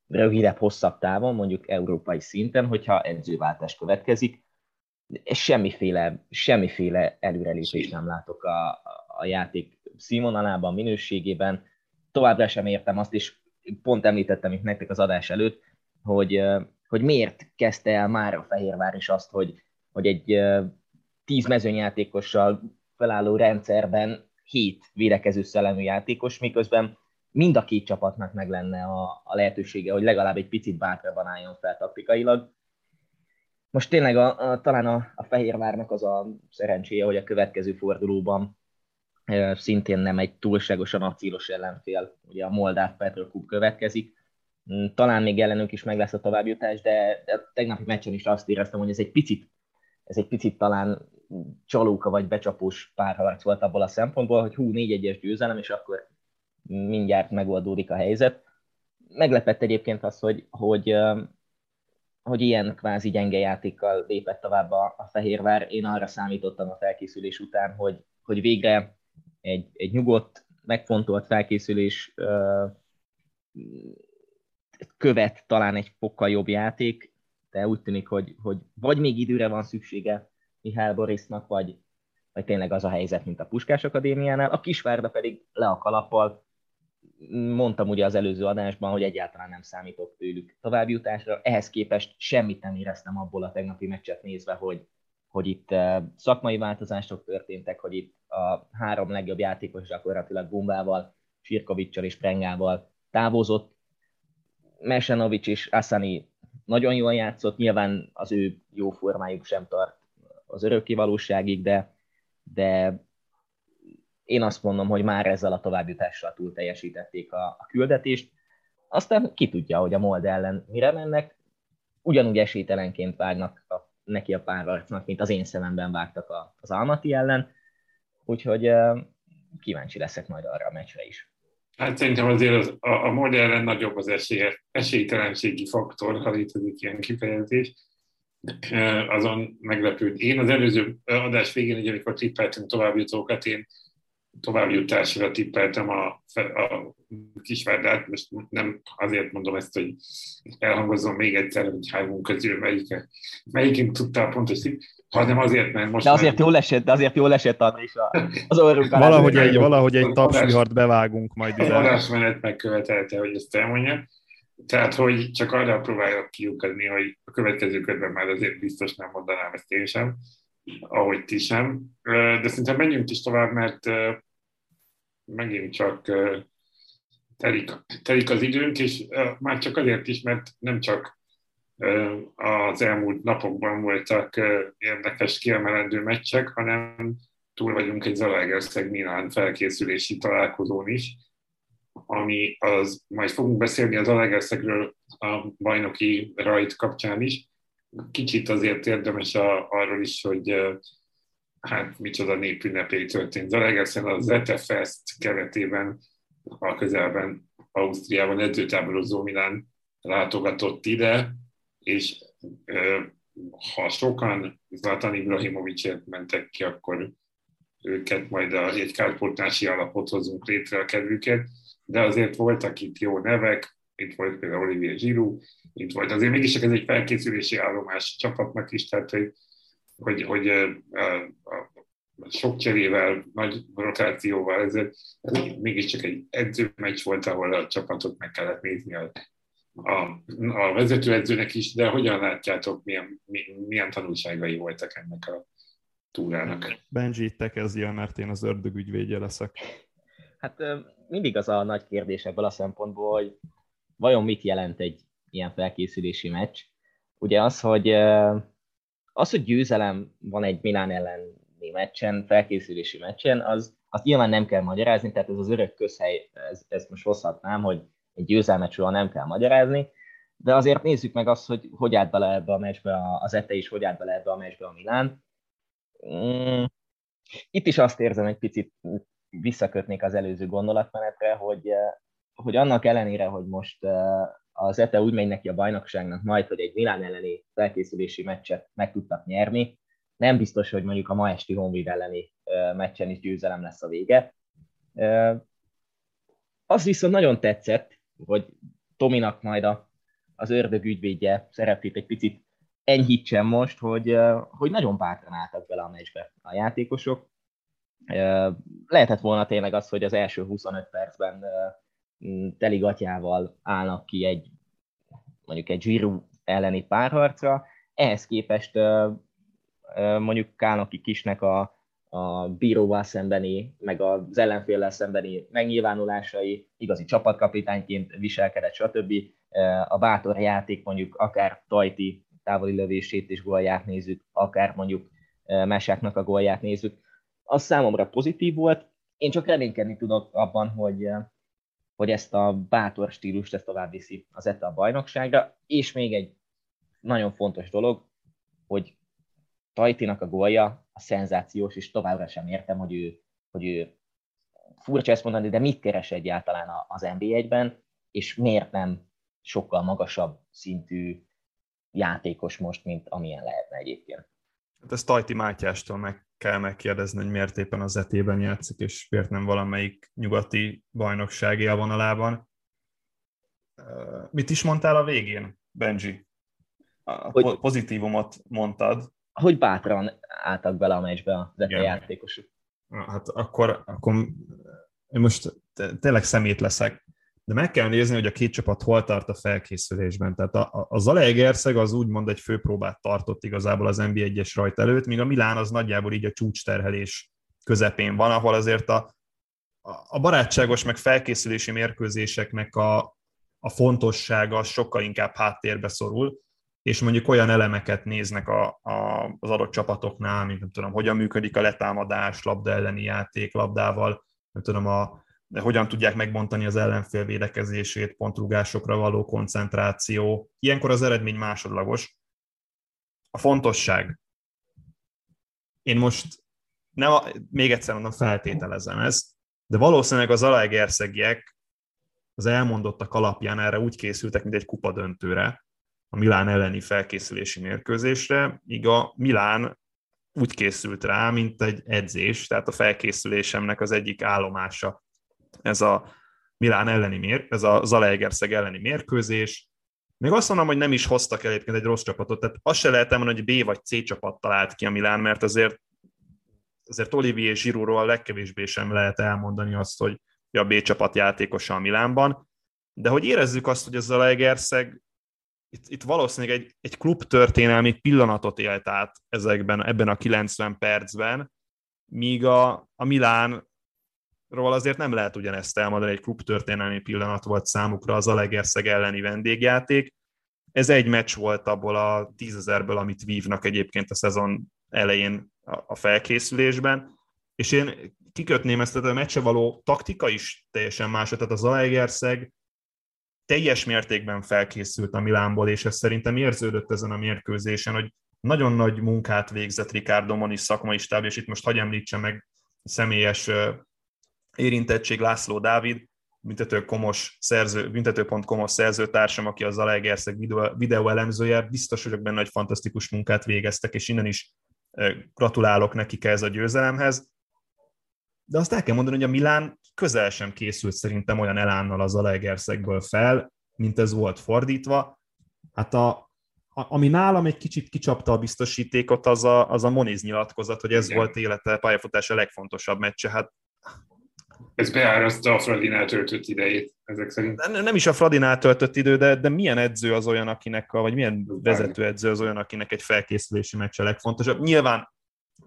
rövidebb, hosszabb távon, mondjuk európai szinten, hogyha edzőváltás következik, semmiféle, semmiféle előrelépést nem látok a, a játék színvonalában, minőségében. Továbbra sem értem azt, és pont említettem itt nektek az adás előtt, hogy, hogy miért kezdte el már a Fehérvár is azt, hogy, hogy egy tíz mezőnyjátékossal felálló rendszerben hét védekező szellemű játékos, miközben mind a két csapatnak meg lenne a, a lehetősége, hogy legalább egy picit bátrabban álljon fel taktikailag. Most tényleg a, a, talán a, a Fehérvárnak az a szerencséje, hogy a következő fordulóban e, szintén nem egy túlságosan acílos ellenfél, ugye a Moldáv Petrokub következik. Mm, talán még ellenünk is meg lesz a továbbjutás, de, de tegnapi meccsen is azt éreztem, hogy ez egy picit, ez egy picit talán csalóka vagy becsapós párharc volt abból a szempontból, hogy hú, 4-1-es győzelem, és akkor mindjárt megoldódik a helyzet. Meglepett egyébként az, hogy, hogy hogy ilyen kvázi gyenge játékkal lépett tovább a, a Fehérvár. Én arra számítottam a felkészülés után, hogy, hogy végre egy, egy nyugodt, megfontolt felkészülés ö, követ talán egy fokkal jobb játék, de úgy tűnik, hogy, hogy vagy még időre van szüksége Mihály Borisnak, vagy, vagy tényleg az a helyzet, mint a Puskás Akadémiánál. A Kisvárda pedig le a kalappal, mondtam ugye az előző adásban, hogy egyáltalán nem számítok tőlük továbbjutásra. Ehhez képest semmit nem éreztem abból a tegnapi meccset nézve, hogy, hogy itt eh, szakmai változások történtek, hogy itt a három legjobb játékos gyakorlatilag Gumbával, Sirkovicsal és Prengával távozott. Mesenovics és Asani nagyon jól játszott, nyilván az ő jó formájuk sem tart az örökké valóságig, de, de én azt mondom, hogy már ezzel a továbbjutással túl teljesítették a, a küldetést. Aztán ki tudja, hogy a Mold ellen mire mennek, ugyanúgy esélytelenként vágnak a, neki a párharcnak, mint az én szememben vágtak a, az Almati ellen, úgyhogy kíváncsi leszek majd arra a meccsre is. Hát szerintem azért az, a, a Mold ellen nagyobb az esélye, esélytelenségi faktor, ha létezik ilyen kifejezés, azon meglepőd. Én az előző adás végén, ugye, amikor tippeltünk továbbjutókat, én továbbjutásra tippeltem a, a kisvárdát, most nem azért mondom ezt, hogy elhangozom még egyszer, hogy hármunk közül melyik, melyikünk tudta a pontos tipp, hanem azért, mert most... De azért jól esett, de azért jól esett Anna is az orrunk Valahogy egy, valahogy egy tapsvihart bevágunk majd ide. A adásmenet megkövetelte, hogy ezt elmondja. Tehát, hogy csak arra próbálok kiukadni, hogy a következő körben már azért biztos nem mondanám ezt én sem, ahogy ti sem. De szerintem menjünk is tovább, mert megint csak telik, telik az időnk, és már csak azért is, mert nem csak az elmúlt napokban voltak érdekes, kiemelendő meccsek, hanem túl vagyunk egy Zalaegerszeg Milán felkészülési találkozón is, ami az, majd fogunk beszélni az Zalaegerszegről a bajnoki rajt kapcsán is. Kicsit azért érdemes a, arról is, hogy hát micsoda népünnepé történt. Zalaegerszegen az Zetefest keretében a közelben Ausztriában edzőtáborozó Milán látogatott ide, és ha sokan Zlatan Ibrahimovicsért mentek ki, akkor őket majd a, egy kárportási alapot hozunk létre a kedvüket, de azért voltak itt jó nevek, itt volt például Olivier Giroud, itt volt azért mégis ez egy felkészülési állomás csapatnak is, tehát hogy hogy, hogy sok cserével, nagy rotációval, ez, ez mégiscsak egy edzőmeccs volt, ahol a csapatot meg kellett nézni a, a, a vezetőedzőnek is, de hogyan látjátok, milyen, milyen tanulságai voltak ennek a túrának? Benji, te kezdjél, mert én az ördög ügyvédje leszek. Hát mindig az a nagy kérdés ebből a szempontból, hogy vajon mit jelent egy ilyen felkészülési meccs. Ugye az, hogy az, hogy győzelem van egy Milán elleni meccsen, felkészülési meccsen, az, azt nyilván nem kell magyarázni, tehát ez az örök közhely, ez, ezt most hozhatnám, hogy egy győzelmet soha nem kell magyarázni, de azért nézzük meg azt, hogy hogy állt bele ebbe a meccsbe az Ete is, hogy állt bele ebbe a meccsbe a Milán. Mm, itt is azt érzem, egy picit visszakötnék az előző gondolatmenetre, hogy, hogy annak ellenére, hogy most az ETE úgy megy neki a bajnokságnak majd, hogy egy Milán elleni felkészülési meccset meg tudtak nyerni. Nem biztos, hogy mondjuk a ma esti Honvéd elleni meccsen is győzelem lesz a vége. Az viszont nagyon tetszett, hogy Tominak majd a, az ördög ügyvédje szerepét egy picit enyhítsen most, hogy, hogy nagyon bátran álltak bele a meccsbe a játékosok. Lehetett volna tényleg az, hogy az első 25 percben teligatjával állnak ki egy mondjuk egy Giroud elleni párharcra, ehhez képest mondjuk Kánoki Kisnek a, a bíróval szembeni, meg az ellenféllel szembeni megnyilvánulásai, igazi csapatkapitányként viselkedett, stb. A bátor játék mondjuk akár Tajti távoli lövését és gólját nézzük, akár mondjuk Mesáknak a gólját nézzük, az számomra pozitív volt. Én csak reménykedni tudok abban, hogy, hogy ezt a bátor stílust ezt tovább viszi az ETA a bajnokságra, és még egy nagyon fontos dolog, hogy Tajtinak a gólja a szenzációs, és továbbra sem értem, hogy ő, hogy ő furcsa ezt mondani, de mit keres egyáltalán az NB1-ben, és miért nem sokkal magasabb szintű játékos most, mint amilyen lehetne egyébként. Hát ezt Tajti Mátyástól meg kell megkérdezni, hogy miért éppen az etében játszik, és miért nem valamelyik nyugati bajnoksági élvonalában. Mit is mondtál a végén, Benji? A hogy, pozitívumot mondtad. Hogy bátran álltak bele a meccsbe az ETA játékosok. Hát akkor, akkor én most tényleg szemét leszek, de meg kell nézni, hogy a két csapat hol tart a felkészülésben. Tehát a, a, a Zalaegerszeg az úgymond egy főpróbát tartott igazából az NB1-es rajt előtt, míg a Milán az nagyjából így a csúcsterhelés közepén van, ahol azért a, a barátságos meg felkészülési mérkőzéseknek a, a fontossága sokkal inkább háttérbe szorul, és mondjuk olyan elemeket néznek a, a, az adott csapatoknál, mint nem tudom, hogyan működik a letámadás, labda elleni játék, labdával, nem tudom, a, de hogyan tudják megbontani az ellenfél védekezését, pontrugásokra való koncentráció. Ilyenkor az eredmény másodlagos. A fontosság. Én most nem, még egyszer mondom, feltételezem ezt, de valószínűleg az Alaegerszegiek az elmondottak alapján erre úgy készültek, mint egy kupadöntőre, a Milán elleni felkészülési mérkőzésre, míg a Milán úgy készült rá, mint egy edzés, tehát a felkészülésemnek az egyik állomása ez a Milán elleni mér, ez a Zalaegerszeg elleni mérkőzés. Még azt mondom, hogy nem is hoztak el egyébként egy rossz csapatot, tehát azt se lehet mondani, hogy B vagy C csapat talált ki a Milán, mert azért, azért Olivier Giroudról a legkevésbé sem lehet elmondani azt, hogy a B csapat játékosa a Milánban, de hogy érezzük azt, hogy ez a Legerszeg itt, itt valószínűleg egy, egy klub történelmi pillanatot élt át ezekben, ebben a 90 percben, míg a, a Milán ról azért nem lehet ugyanezt elmondani, egy klub történelmi pillanat volt számukra az Alegerszeg elleni vendégjáték. Ez egy meccs volt abból a tízezerből, amit vívnak egyébként a szezon elején a felkészülésben, és én kikötném ezt, tehát a meccse való taktika is teljesen más, tehát az Alegerszeg teljes mértékben felkészült a Milánból, és ez szerintem érződött ezen a mérkőzésen, hogy nagyon nagy munkát végzett Ricardo Moni szakmai stáb, és itt most hagyj említse meg személyes érintettség László Dávid, büntető.comos szerző, büntető.comos szerzőtársam, aki az Zalaegerszeg videó, videó elemzője, biztos vagyok benne, hogy fantasztikus munkát végeztek, és innen is gratulálok nekik ez a győzelemhez. De azt el kell mondani, hogy a Milán közel sem készült szerintem olyan elánnal az Zalaegerszegből fel, mint ez volt fordítva. Hát a, ami nálam egy kicsit kicsapta a biztosítékot, az a, az a Moniz nyilatkozat, hogy ez Igen. volt élete pályafutása legfontosabb meccse. Hát ez beáraszta a Fradinál töltött idejét, ezek szerint. Nem, nem is a Fradinál töltött idő, de, de milyen edző az olyan, akinek, vagy milyen vezető edző az olyan, akinek egy felkészülési meccs a legfontosabb. Nyilván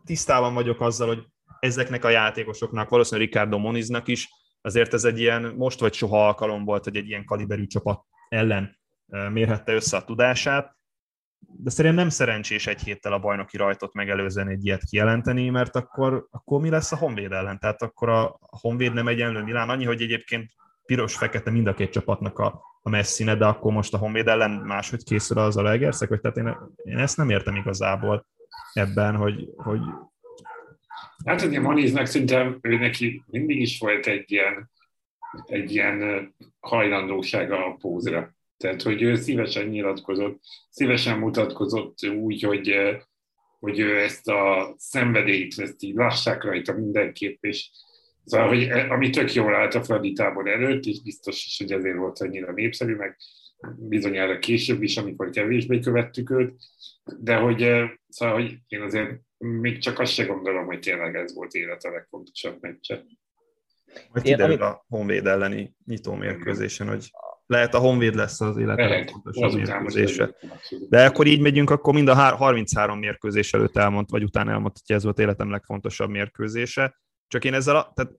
tisztában vagyok azzal, hogy ezeknek a játékosoknak, valószínűleg Ricardo Moniznak is, azért ez egy ilyen most vagy soha alkalom volt, hogy egy ilyen kaliberű csapat ellen mérhette össze a tudását, de szerintem nem szerencsés egy héttel a bajnoki rajtot megelőzően egy ilyet kijelenteni, mert akkor, akkor mi lesz a Honvéd ellen? Tehát akkor a Honvéd nem egyenlő Milán, annyi, hogy egyébként piros-fekete mind a két csapatnak a, a messzine, de akkor most a Honvéd ellen máshogy készül az a Legerszek, hogy tehát én, én ezt nem értem igazából ebben, hogy, hogy Hát ugye Maniznak szinte ő neki mindig is volt egy ilyen, egy ilyen hajlandósága a pózra. Tehát, hogy ő szívesen nyilatkozott, szívesen mutatkozott úgy, hogy, hogy ő ezt a szenvedélyt, ezt így lassák rajta mindenképp, és Szóval, hogy eh, ami tök jól állt a Fradi tábor előtt, és biztos is, hogy ezért volt annyira népszerű, meg bizonyára később is, amikor kevésbé követtük őt, de hogy, eh, szóval, hogy én azért még csak azt se gondolom, hogy tényleg ez volt élet a legfontosabb meccse. Majd kiderül a Honvéd elleni nyitó mérkőzésen, hogy lehet a Honvéd lesz az élet legfontosabb mérkőzése. De akkor így megyünk, akkor mind a 33 mérkőzés előtt elmond, vagy utána elmondta, hogy ez volt életem legfontosabb mérkőzése. Csak én ezzel, a, tehát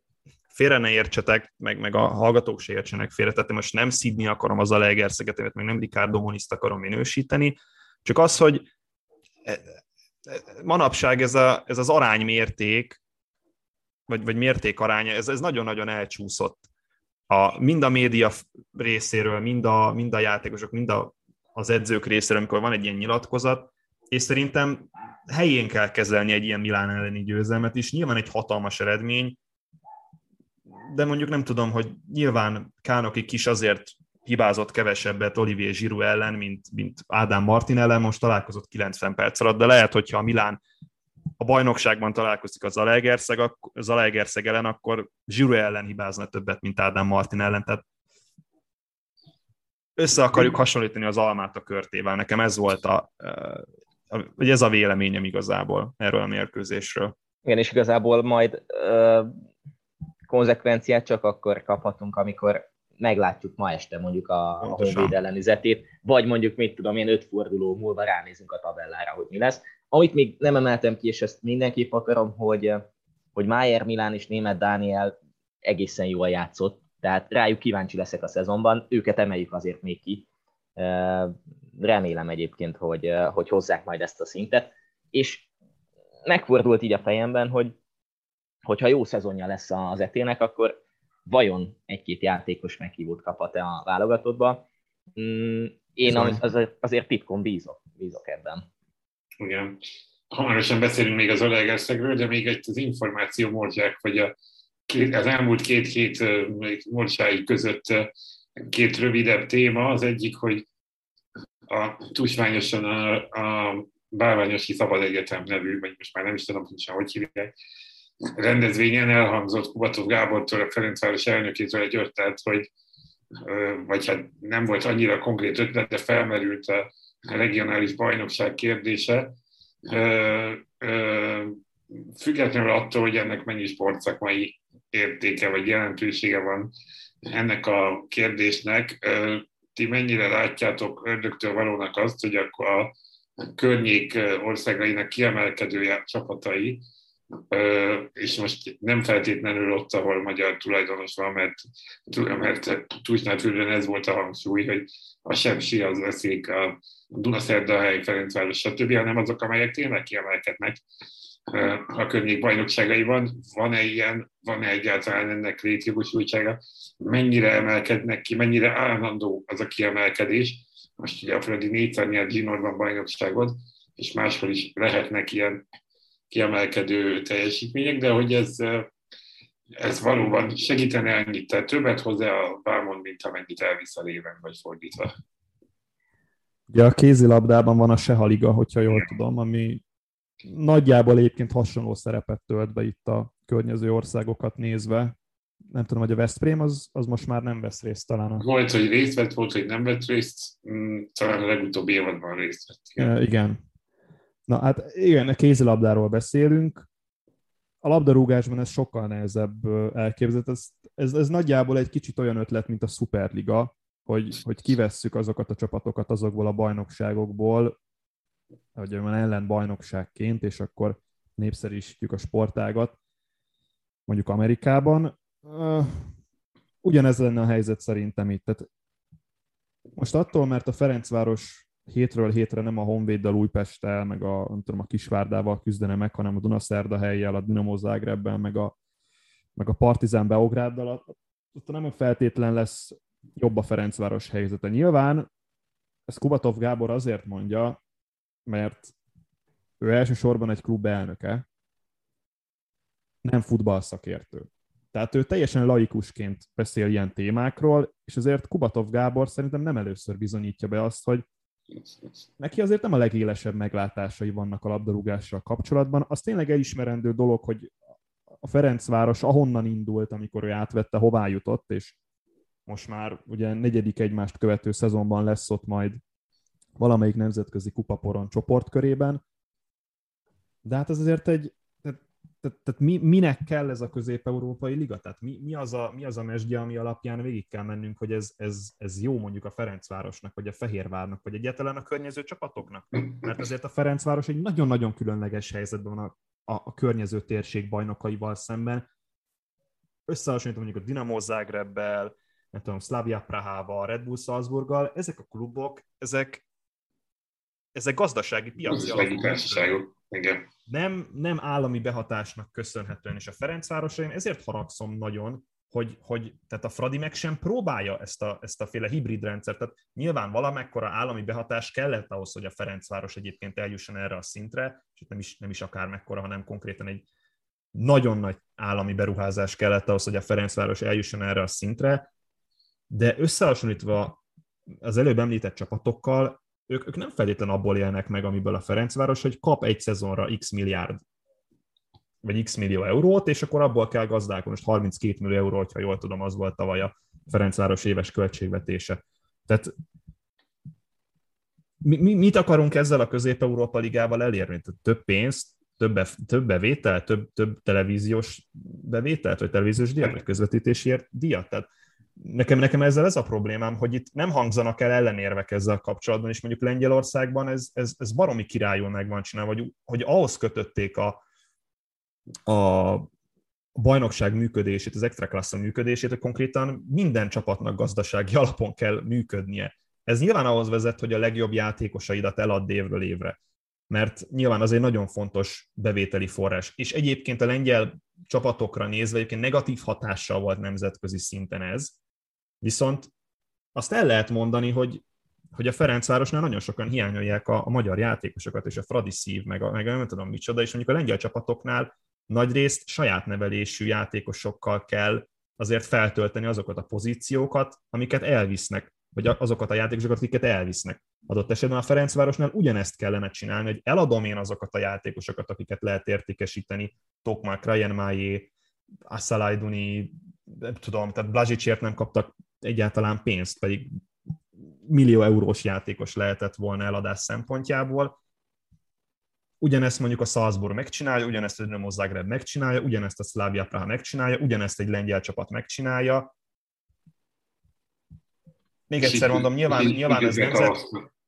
félre ne értsetek, meg, meg a hallgatók se értsenek félre, tehát most nem szidni akarom az Alegerszeget, meg nem Ricardo Moniszt akarom minősíteni, csak az, hogy e, e, manapság ez, a, ez az aránymérték, vagy, vagy mérték aránya, ez, ez nagyon-nagyon elcsúszott a, mind a média részéről, mind a, mind a játékosok, mind a, az edzők részéről, amikor van egy ilyen nyilatkozat, és szerintem helyén kell kezelni egy ilyen Milán elleni győzelmet is. Nyilván egy hatalmas eredmény, de mondjuk nem tudom, hogy nyilván Kánoki kis azért hibázott kevesebbet Olivier Giroud ellen, mint, mint Ádám Martin ellen, most találkozott 90 perc alatt, de lehet, hogyha a Milán a bajnokságban találkozik a Zalaegerszeg, a Zalaegerszeg ellen, akkor Zsuru ellen hibázna többet, mint Ádám Martin ellen. Tehát össze akarjuk hasonlítani az almát a körtével. Nekem ez volt a, vagy ez a véleményem igazából erről a mérkőzésről. Igen, és igazából majd uh, konzekvenciát csak akkor kaphatunk, amikor meglátjuk ma este mondjuk a, a Honvéd ellenüzetét, vagy mondjuk, mit tudom én, öt forduló múlva ránézünk a tabellára, hogy mi lesz. Amit még nem emeltem ki, és ezt mindenképp akarom, hogy, hogy Mayer Milán és Német Dániel egészen jól játszott, tehát rájuk kíváncsi leszek a szezonban, őket emeljük azért még ki. Remélem egyébként, hogy, hogy hozzák majd ezt a szintet, és megfordult így a fejemben, hogy hogyha jó szezonja lesz az etének, akkor vajon egy-két játékos meghívót kaphat-e a válogatottba. Mm, én az, azért titkon bízok, bízok ebben. Igen. Hamarosan beszélünk még az Olegerszegről, de még egy az információ morzsák, hogy a, az elmúlt két hét morzsái között két rövidebb téma. Az egyik, hogy a tusványosan a, a Bálványosi Szabad Egyetem nevű, vagy most már nem is tudom pontosan, hogy hívják, rendezvényen elhangzott Kubatov Gábortól, a Ferencváros elnökétől egy ötlet, hogy vagy hát nem volt annyira konkrét ötlet, de felmerült a regionális bajnokság kérdése. Függetlenül attól, hogy ennek mennyi sportszakmai értéke vagy jelentősége van ennek a kérdésnek, ti mennyire látjátok ördögtől valónak azt, hogy akkor a környék országainak kiemelkedő csapatai és most nem feltétlenül ott, ahol magyar tulajdonos van, mert, mert Tusnádfürdőn ez volt a hangsúly, hogy a Sepsi az veszik, a Dunaszerdahely, Ferencváros, stb., hanem azok, amelyek tényleg kiemelkednek a környék bajnokságaiban. Van-e ilyen, van-e egyáltalán ennek létjogosultsága? Mennyire emelkednek ki, mennyire állandó az a kiemelkedés? Most ugye a Fradi négyszer nyert Ginorban bajnokságot, és máshol is lehetnek ilyen kiemelkedő teljesítmények, de hogy ez, ez valóban segítene ennyit, tehát többet hozzá a Bámon, mint amennyit elvisz a léven, vagy fordítva. Ugye a kézilabdában van a Sehaliga, hogyha jól tudom, ami nagyjából egyébként hasonló szerepet tölt be itt a környező országokat nézve. Nem tudom, hogy a Veszprém az, az most már nem vesz részt talán. A... Volt, hogy részt vett, volt, hogy nem vett részt, mm, talán a legutóbbi évadban részt vett. Igen. igen. Na hát igen, kézilabdáról beszélünk. A labdarúgásban ez sokkal nehezebb elképzelhet. Ez, ez, ez nagyjából egy kicsit olyan ötlet, mint a Superliga, hogy, hogy kivesszük azokat a csapatokat azokból a bajnokságokból, hogy ellen bajnokságként, és akkor népszerűsítjük a sportágat, mondjuk Amerikában. Ugyanez lenne a helyzet szerintem itt. Tehát most attól, mert a Ferencváros hétről hétre nem a Honvéddal, Újpesttel, meg a, nem tudom, a Kisvárdával küzdene meg, hanem a Dunaszerda helyjel, a Dinamo Zágrebben, meg a, meg a Partizán Beográddal, ott nem feltétlen lesz jobb a Ferencváros helyzete. Nyilván ez Kubatov Gábor azért mondja, mert ő elsősorban egy klub elnöke, nem futballszakértő. Tehát ő teljesen laikusként beszél ilyen témákról, és azért Kubatov Gábor szerintem nem először bizonyítja be azt, hogy neki azért nem a legélesebb meglátásai vannak a labdarúgással kapcsolatban. Az tényleg elismerendő dolog, hogy a Ferencváros ahonnan indult, amikor ő átvette, hová jutott, és most már ugye negyedik egymást követő szezonban lesz ott majd valamelyik nemzetközi kupaporon csoportkörében. De hát ez azért egy, tehát, tehát mi, minek kell ez a közép-európai liga? Tehát mi, mi, az a, mi az a mesdje, ami alapján végig kell mennünk, hogy ez, ez, ez jó mondjuk a Ferencvárosnak, vagy a Fehérvárnak, vagy egyáltalán a környező csapatoknak? Mert azért a Ferencváros egy nagyon-nagyon különleges helyzetben van a, a, a környező térség bajnokaival szemben. Összehasonlítom mondjuk a Dinamo Zágrebbel, nem tudom, Slavia Prahával, Red Bull Salzburggal, ezek a klubok, ezek, ezek gazdasági piaci alapú. Igen. Nem, nem állami behatásnak köszönhetően, és a Ferencvárosra én ezért haragszom nagyon, hogy, hogy tehát a Fradi meg sem próbálja ezt a, ezt a féle hibrid rendszert. Tehát nyilván valamekkora állami behatás kellett ahhoz, hogy a Ferencváros egyébként eljusson erre a szintre, és nem is, nem is akár mekkora, hanem konkrétan egy nagyon nagy állami beruházás kellett ahhoz, hogy a Ferencváros eljusson erre a szintre, de összehasonlítva az előbb említett csapatokkal, ők, ők nem feltétlenül abból élnek meg, amiből a Ferencváros, hogy kap egy szezonra x milliárd vagy x millió eurót, és akkor abból kell gazdálkodni. Most 32 millió euró, ha jól tudom, az volt tavaly a Ferencváros éves költségvetése. Tehát mi, mi, mit akarunk ezzel a Közép-Európa Ligával elérni? Tehát több pénzt, több, több bevétel, több, több televíziós bevételt, vagy televíziós díjat, vagy közvetítésért díjat. Tehát nekem, nekem ezzel ez a problémám, hogy itt nem hangzanak el ellenérvek ezzel kapcsolatban, és mondjuk Lengyelországban ez, ez, ez baromi királyul meg van csinálva, hogy, hogy ahhoz kötötték a, a bajnokság működését, az extra működését, hogy konkrétan minden csapatnak gazdasági alapon kell működnie. Ez nyilván ahhoz vezet, hogy a legjobb játékosaidat elad évről évre, mert nyilván az egy nagyon fontos bevételi forrás. És egyébként a lengyel csapatokra nézve egyébként negatív hatással volt nemzetközi szinten ez, viszont azt el lehet mondani, hogy, hogy a Ferencvárosnál nagyon sokan hiányolják a, a magyar játékosokat, és a Fradi szív, meg, a, meg a nem tudom micsoda, és mondjuk a lengyel csapatoknál nagyrészt saját nevelésű játékosokkal kell azért feltölteni azokat a pozíciókat, amiket elvisznek, vagy azokat a játékosokat, akiket elvisznek. Adott esetben a Ferencvárosnál ugyanezt kellene csinálni, hogy eladom én azokat a játékosokat, akiket lehet értékesíteni, Tokmak, Ryan Májé, Assalaiduni, nem tudom, tehát Blazsicért nem kaptak egyáltalán pénzt, pedig millió eurós játékos lehetett volna eladás szempontjából. Ugyanezt mondjuk a Salzburg megcsinálja, ugyanezt a Dinamo Zagreb megcsinálja, ugyanezt a Slavia Praha megcsinálja, ugyanezt egy lengyel csapat megcsinálja. Még egyszer mondom, nyilván, nyilván ez nemzet,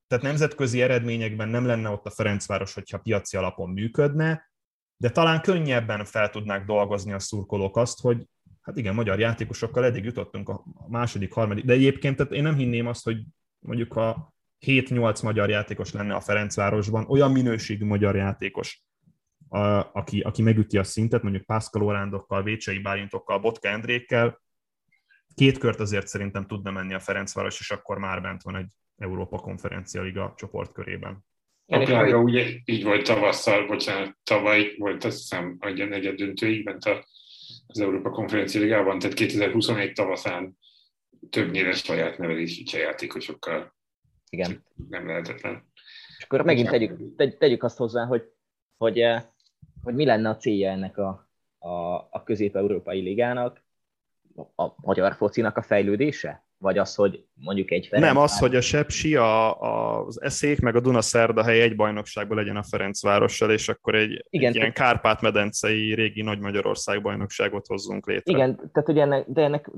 tehát nemzetközi eredményekben nem lenne ott a Ferencváros, hogyha piaci alapon működne, de talán könnyebben fel tudnák dolgozni a szurkolók azt, hogy hát igen, magyar játékosokkal eddig jutottunk a második, harmadik, de egyébként tehát én nem hinném azt, hogy mondjuk a 7-8 magyar játékos lenne a Ferencvárosban, olyan minőségű magyar játékos, a, aki, aki megüti a szintet, mondjuk Pászkal Orándokkal, Vécsei Bálintokkal, Botka Endrékkel, két kört azért szerintem tudna menni a Ferencváros, és akkor már bent van egy Európa Konferencia Liga csoportkörében. Akár ugye így volt tavasszal, bocsánat, tavaly volt azt hiszem, hogy a negyed döntőig ment a, az Európa Konferencia Ligában, tehát 2021 tavaszán többnyire saját nevelésű játékosokkal igen. Nem lehetetlen. És akkor megint tegyük, tegy, tegyük azt hozzá, hogy, hogy, eh, hogy mi lenne a célja ennek a, a, a közép-európai ligának, a magyar focinak a fejlődése? Vagy az, hogy mondjuk egy Ferenc Nem, az, hogy a Sepsi, a, a, az Eszék, meg a Duna hely egy bajnokságban legyen a Ferencvárossal, és akkor egy, Igen, egy ilyen Kárpát-medencei régi Nagy Magyarország bajnokságot hozzunk létre. Igen, tehát hogy ennek, de ennek,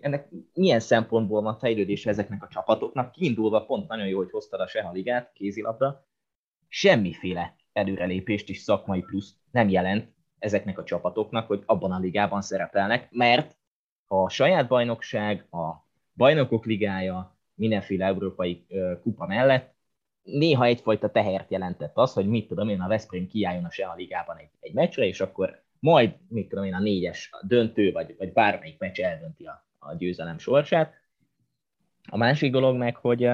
ennek milyen szempontból van fejlődése ezeknek a csapatoknak, kiindulva pont nagyon jó, hogy hoztad a Seha Ligát, kézilabda, semmiféle előrelépést és szakmai plusz nem jelent ezeknek a csapatoknak, hogy abban a ligában szerepelnek, mert a saját bajnokság, a bajnokok ligája, mindenféle európai kupa mellett néha egyfajta tehert jelentett az, hogy mit tudom én, a Veszprém kiálljon a Seha ligában egy, egy meccsre, és akkor majd, mit tudom én, a négyes a döntő, vagy, vagy bármelyik meccs eldönti a, a győzelem sorsát. A másik dolog meg, hogy,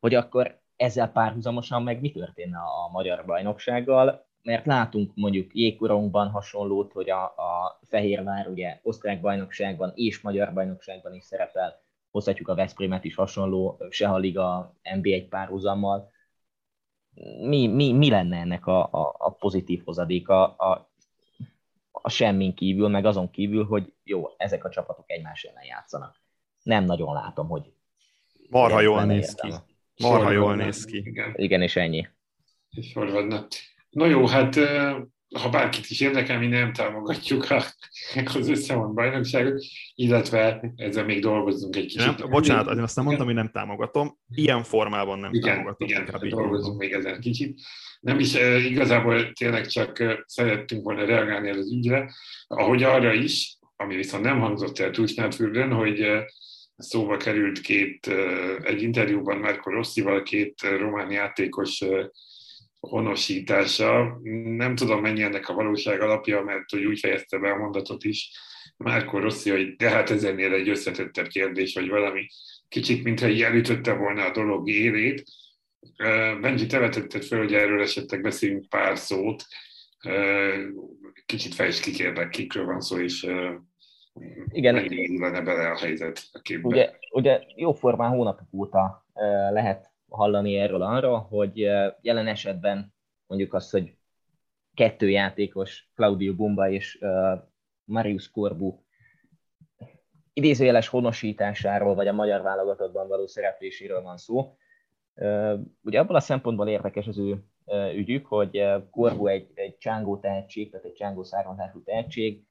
hogy akkor ezzel párhuzamosan meg mi történne a magyar bajnoksággal, mert látunk mondjuk jégkorunkban hasonlót, hogy a, a Fehérvár ugye osztrák bajnokságban és magyar bajnokságban is szerepel, hozhatjuk a Veszprémet is hasonló Seha Liga NB1 párhuzammal. Mi, mi, mi lenne ennek a, a, a pozitív hozadéka a, a semmin kívül, meg azon kívül, hogy jó, ezek a csapatok egymás ellen játszanak. Nem nagyon látom, hogy Marha jól néz ki. Marha jól néz ki. Igen. Igen, és ennyi. És forradna. Na jó, hát ha bárkit is érdekel, mi nem támogatjuk a, az összevont bajnokságot, illetve ezzel még dolgozzunk egy kicsit. Nem, bocsánat, én azt nem mondtam, hogy nem támogatom. Ilyen formában nem igen, támogatom. Igen, hát dolgozzunk még ezen kicsit. Nem is, igazából tényleg csak szerettünk volna reagálni az ügyre, ahogy arra is, ami viszont nem hangzott el Tusnádfürdőn, hogy szóba került két, egy interjúban Márko Rosszival két román játékos honosítása. Nem tudom, mennyi ennek a valóság alapja, mert hogy úgy fejezte be a mondatot is, Márko Rossi, hogy de hát ezennél egy összetettebb kérdés, vagy valami kicsit, mintha így elütötte volna a dolog élét. Benji, te vetetted fel, hogy erről esetleg beszéljünk pár szót. Kicsit fejtsd ki kérlek, kikről van szó, és igen. lenne bele a helyzet a képbe. Ugye, ugye jóformán hónapok óta lehet hallani erről arra, hogy jelen esetben mondjuk azt, hogy kettő játékos, Claudio Bumba és Marius Corbu idézőjeles honosításáról, vagy a magyar válogatottban való szerepléséről van szó. Ugye abból a szempontból érdekes az ő ügyük, hogy Korbu egy, egy csángó tehetség, tehát egy csángó származású tehetség.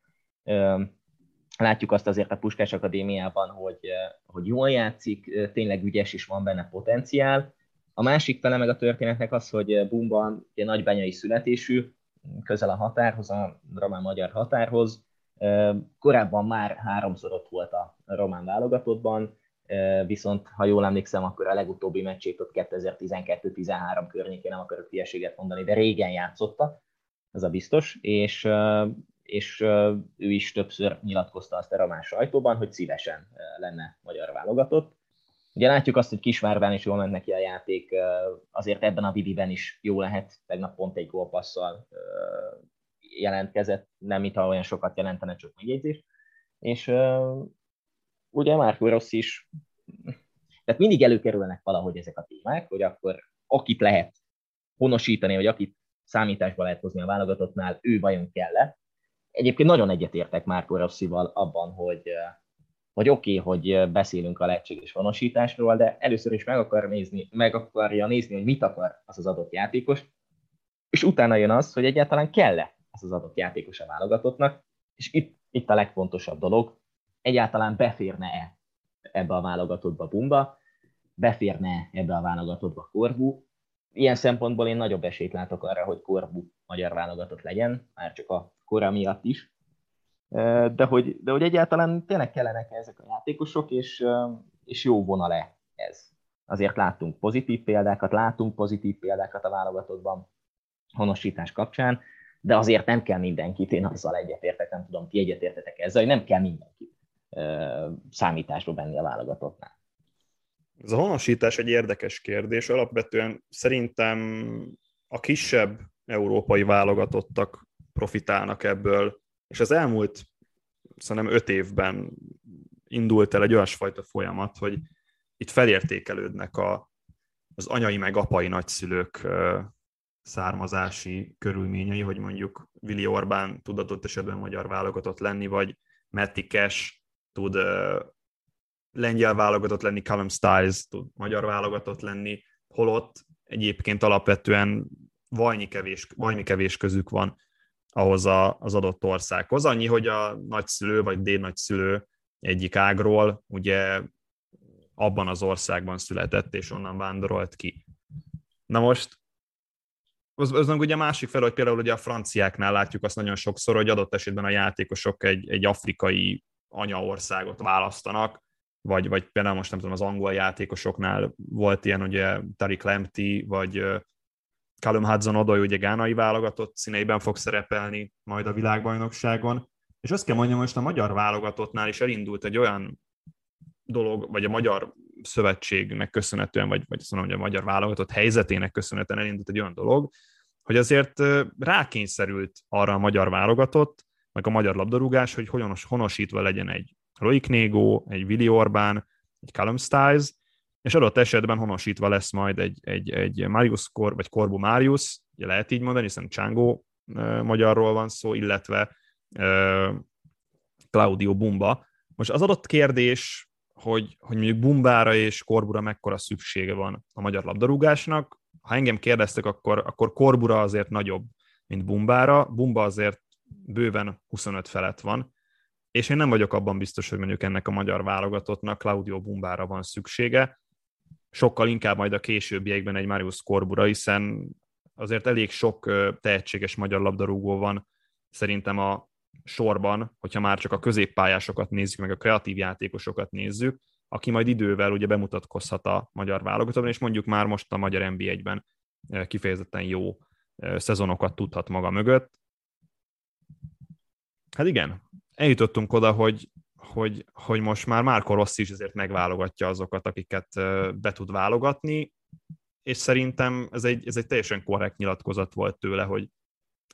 Látjuk azt azért a Puskás Akadémiában, hogy, hogy jól játszik, tényleg ügyes is van benne potenciál. A másik fele meg a történetnek az, hogy Bumba egy nagybányai születésű, közel a határhoz, a román-magyar határhoz. Korábban már háromszor ott volt a román válogatottban, viszont ha jól emlékszem, akkor a legutóbbi meccsét ott 2012-13 környékén, nem akarok hülyeséget mondani, de régen játszotta, ez a biztos, és, és ő is többször nyilatkozta azt a román sajtóban, hogy szívesen lenne magyar válogatott. Ugye látjuk azt, hogy Kisvárván is jól ment neki a játék, azért ebben a vidiben is jó lehet, tegnap pont egy gólpasszal jelentkezett, nem mintha olyan sokat jelentene, csak megjegyzés. És ugye Márko Rossz is, tehát mindig előkerülnek valahogy ezek a témák, hogy akkor akit lehet honosítani, vagy akit számításba lehet hozni a válogatottnál, ő vajon kell-e. Egyébként nagyon egyetértek Márko Rosszival abban, hogy, hogy oké, okay, hogy beszélünk a lehetséges honosításról, de először is meg, akar nézni, meg akarja nézni, hogy mit akar az az adott játékos, és utána jön az, hogy egyáltalán kell-e az az adott játékos a válogatottnak, és itt, itt a legfontosabb dolog, egyáltalán beférne-e ebbe a válogatottba Bumba, beférne ebbe a válogatottba Korbu. Ilyen szempontból én nagyobb esélyt látok arra, hogy Korbu magyar válogatott legyen, már csak a kora miatt is. De hogy, de hogy egyáltalán tényleg kellenek ezek a játékosok, és, és jó vonal-e ez. Azért láttunk pozitív példákat, látunk pozitív példákat a válogatottban honosítás kapcsán, de azért nem kell mindenkit, én azzal egyetértek, nem tudom, ti egyetértetek ezzel, hogy nem kell mindenkit számításba venni a válogatottnál. Ez a honosítás egy érdekes kérdés. Alapvetően szerintem a kisebb európai válogatottak profitálnak ebből, és az elmúlt szerintem öt évben indult el egy olyasfajta folyamat, hogy itt felértékelődnek a, az anyai meg apai nagyszülők származási körülményei, hogy mondjuk Vili Orbán tudatott esetben magyar válogatott lenni, vagy Cash tud lengyel válogatott lenni, Callum Stiles tud magyar válogatott lenni, holott egyébként alapvetően vajnyi kevés, vajnyi kevés közük van ahhoz a, az adott országhoz. Annyi, hogy a nagyszülő vagy dédnagyszülő egyik ágról ugye abban az országban született, és onnan vándorolt ki. Na most az, az ugye másik fel, hogy például ugye a franciáknál látjuk azt nagyon sokszor, hogy adott esetben a játékosok egy, egy afrikai anyaországot választanak, vagy, vagy például most nem tudom, az angol játékosoknál volt ilyen, ugye Tarik Lemti, vagy Callum Hudson Odoi, ugye gánai válogatott színeiben fog szerepelni majd a világbajnokságon, és azt kell mondjam, most a magyar válogatottnál is elindult egy olyan dolog, vagy a magyar szövetségnek köszönhetően, vagy, vagy azt mondom, hogy a magyar válogatott helyzetének köszönhetően elindult egy olyan dolog, hogy azért rákényszerült arra a magyar válogatott, meg a magyar labdarúgás, hogy hogyan honosítva legyen egy Roik Négó, egy Willi Orbán, egy Callum Stiles, és adott esetben honosítva lesz majd egy, egy, egy Marius Kor, vagy Korbu Marius, ugye lehet így mondani, hiszen Csángó uh, magyarról van szó, illetve uh, Claudio Bumba. Most az adott kérdés, hogy, hogy mondjuk Bumbára és Korbura mekkora szüksége van a magyar labdarúgásnak. Ha engem kérdeztek, akkor, akkor Korbura azért nagyobb, mint Bumbára. Bumba azért bőven 25 felett van, és én nem vagyok abban biztos, hogy mondjuk ennek a magyar válogatottnak Claudio Bumbára van szüksége, sokkal inkább majd a későbbiekben egy Marius Korbura, hiszen azért elég sok tehetséges magyar labdarúgó van szerintem a sorban, hogyha már csak a középpályásokat nézzük, meg a kreatív játékosokat nézzük, aki majd idővel ugye bemutatkozhat a magyar válogatottban, és mondjuk már most a magyar NB1-ben kifejezetten jó szezonokat tudhat maga mögött. Hát igen, eljutottunk oda, hogy, hogy, hogy most már Márko Rossi is azért megválogatja azokat, akiket be tud válogatni, és szerintem ez egy, ez egy teljesen korrekt nyilatkozat volt tőle, hogy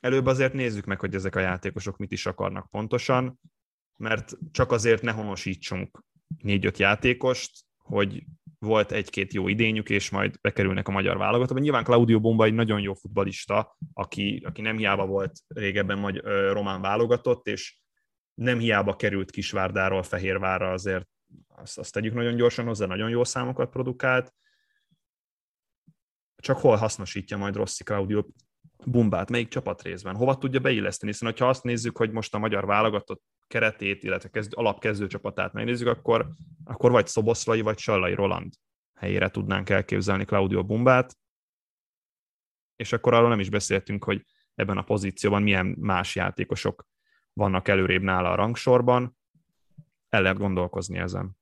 előbb azért nézzük meg, hogy ezek a játékosok mit is akarnak pontosan, mert csak azért ne honosítsunk négy-öt játékost, hogy volt egy-két jó idényük, és majd bekerülnek a magyar válogatóba. Nyilván Claudio Bomba egy nagyon jó futbalista, aki, aki nem hiába volt régebben magy- román válogatott, és nem hiába került Kisvárdáról Fehérvárra, azért azt, azt tegyük nagyon gyorsan hozzá, nagyon jó számokat produkált. csak hol hasznosítja majd Rossi Claudio Bumbát, melyik csapatrészben, hova tudja beilleszteni, hiszen ha azt nézzük, hogy most a magyar válogatott keretét, illetve kezd, alapkezdő csapatát megnézzük, akkor, akkor vagy Szoboszlai, vagy Sallai Roland helyére tudnánk elképzelni Claudio Bumbát, és akkor arról nem is beszéltünk, hogy ebben a pozícióban milyen más játékosok vannak előrébb nála a rangsorban. El lehet gondolkozni ezen.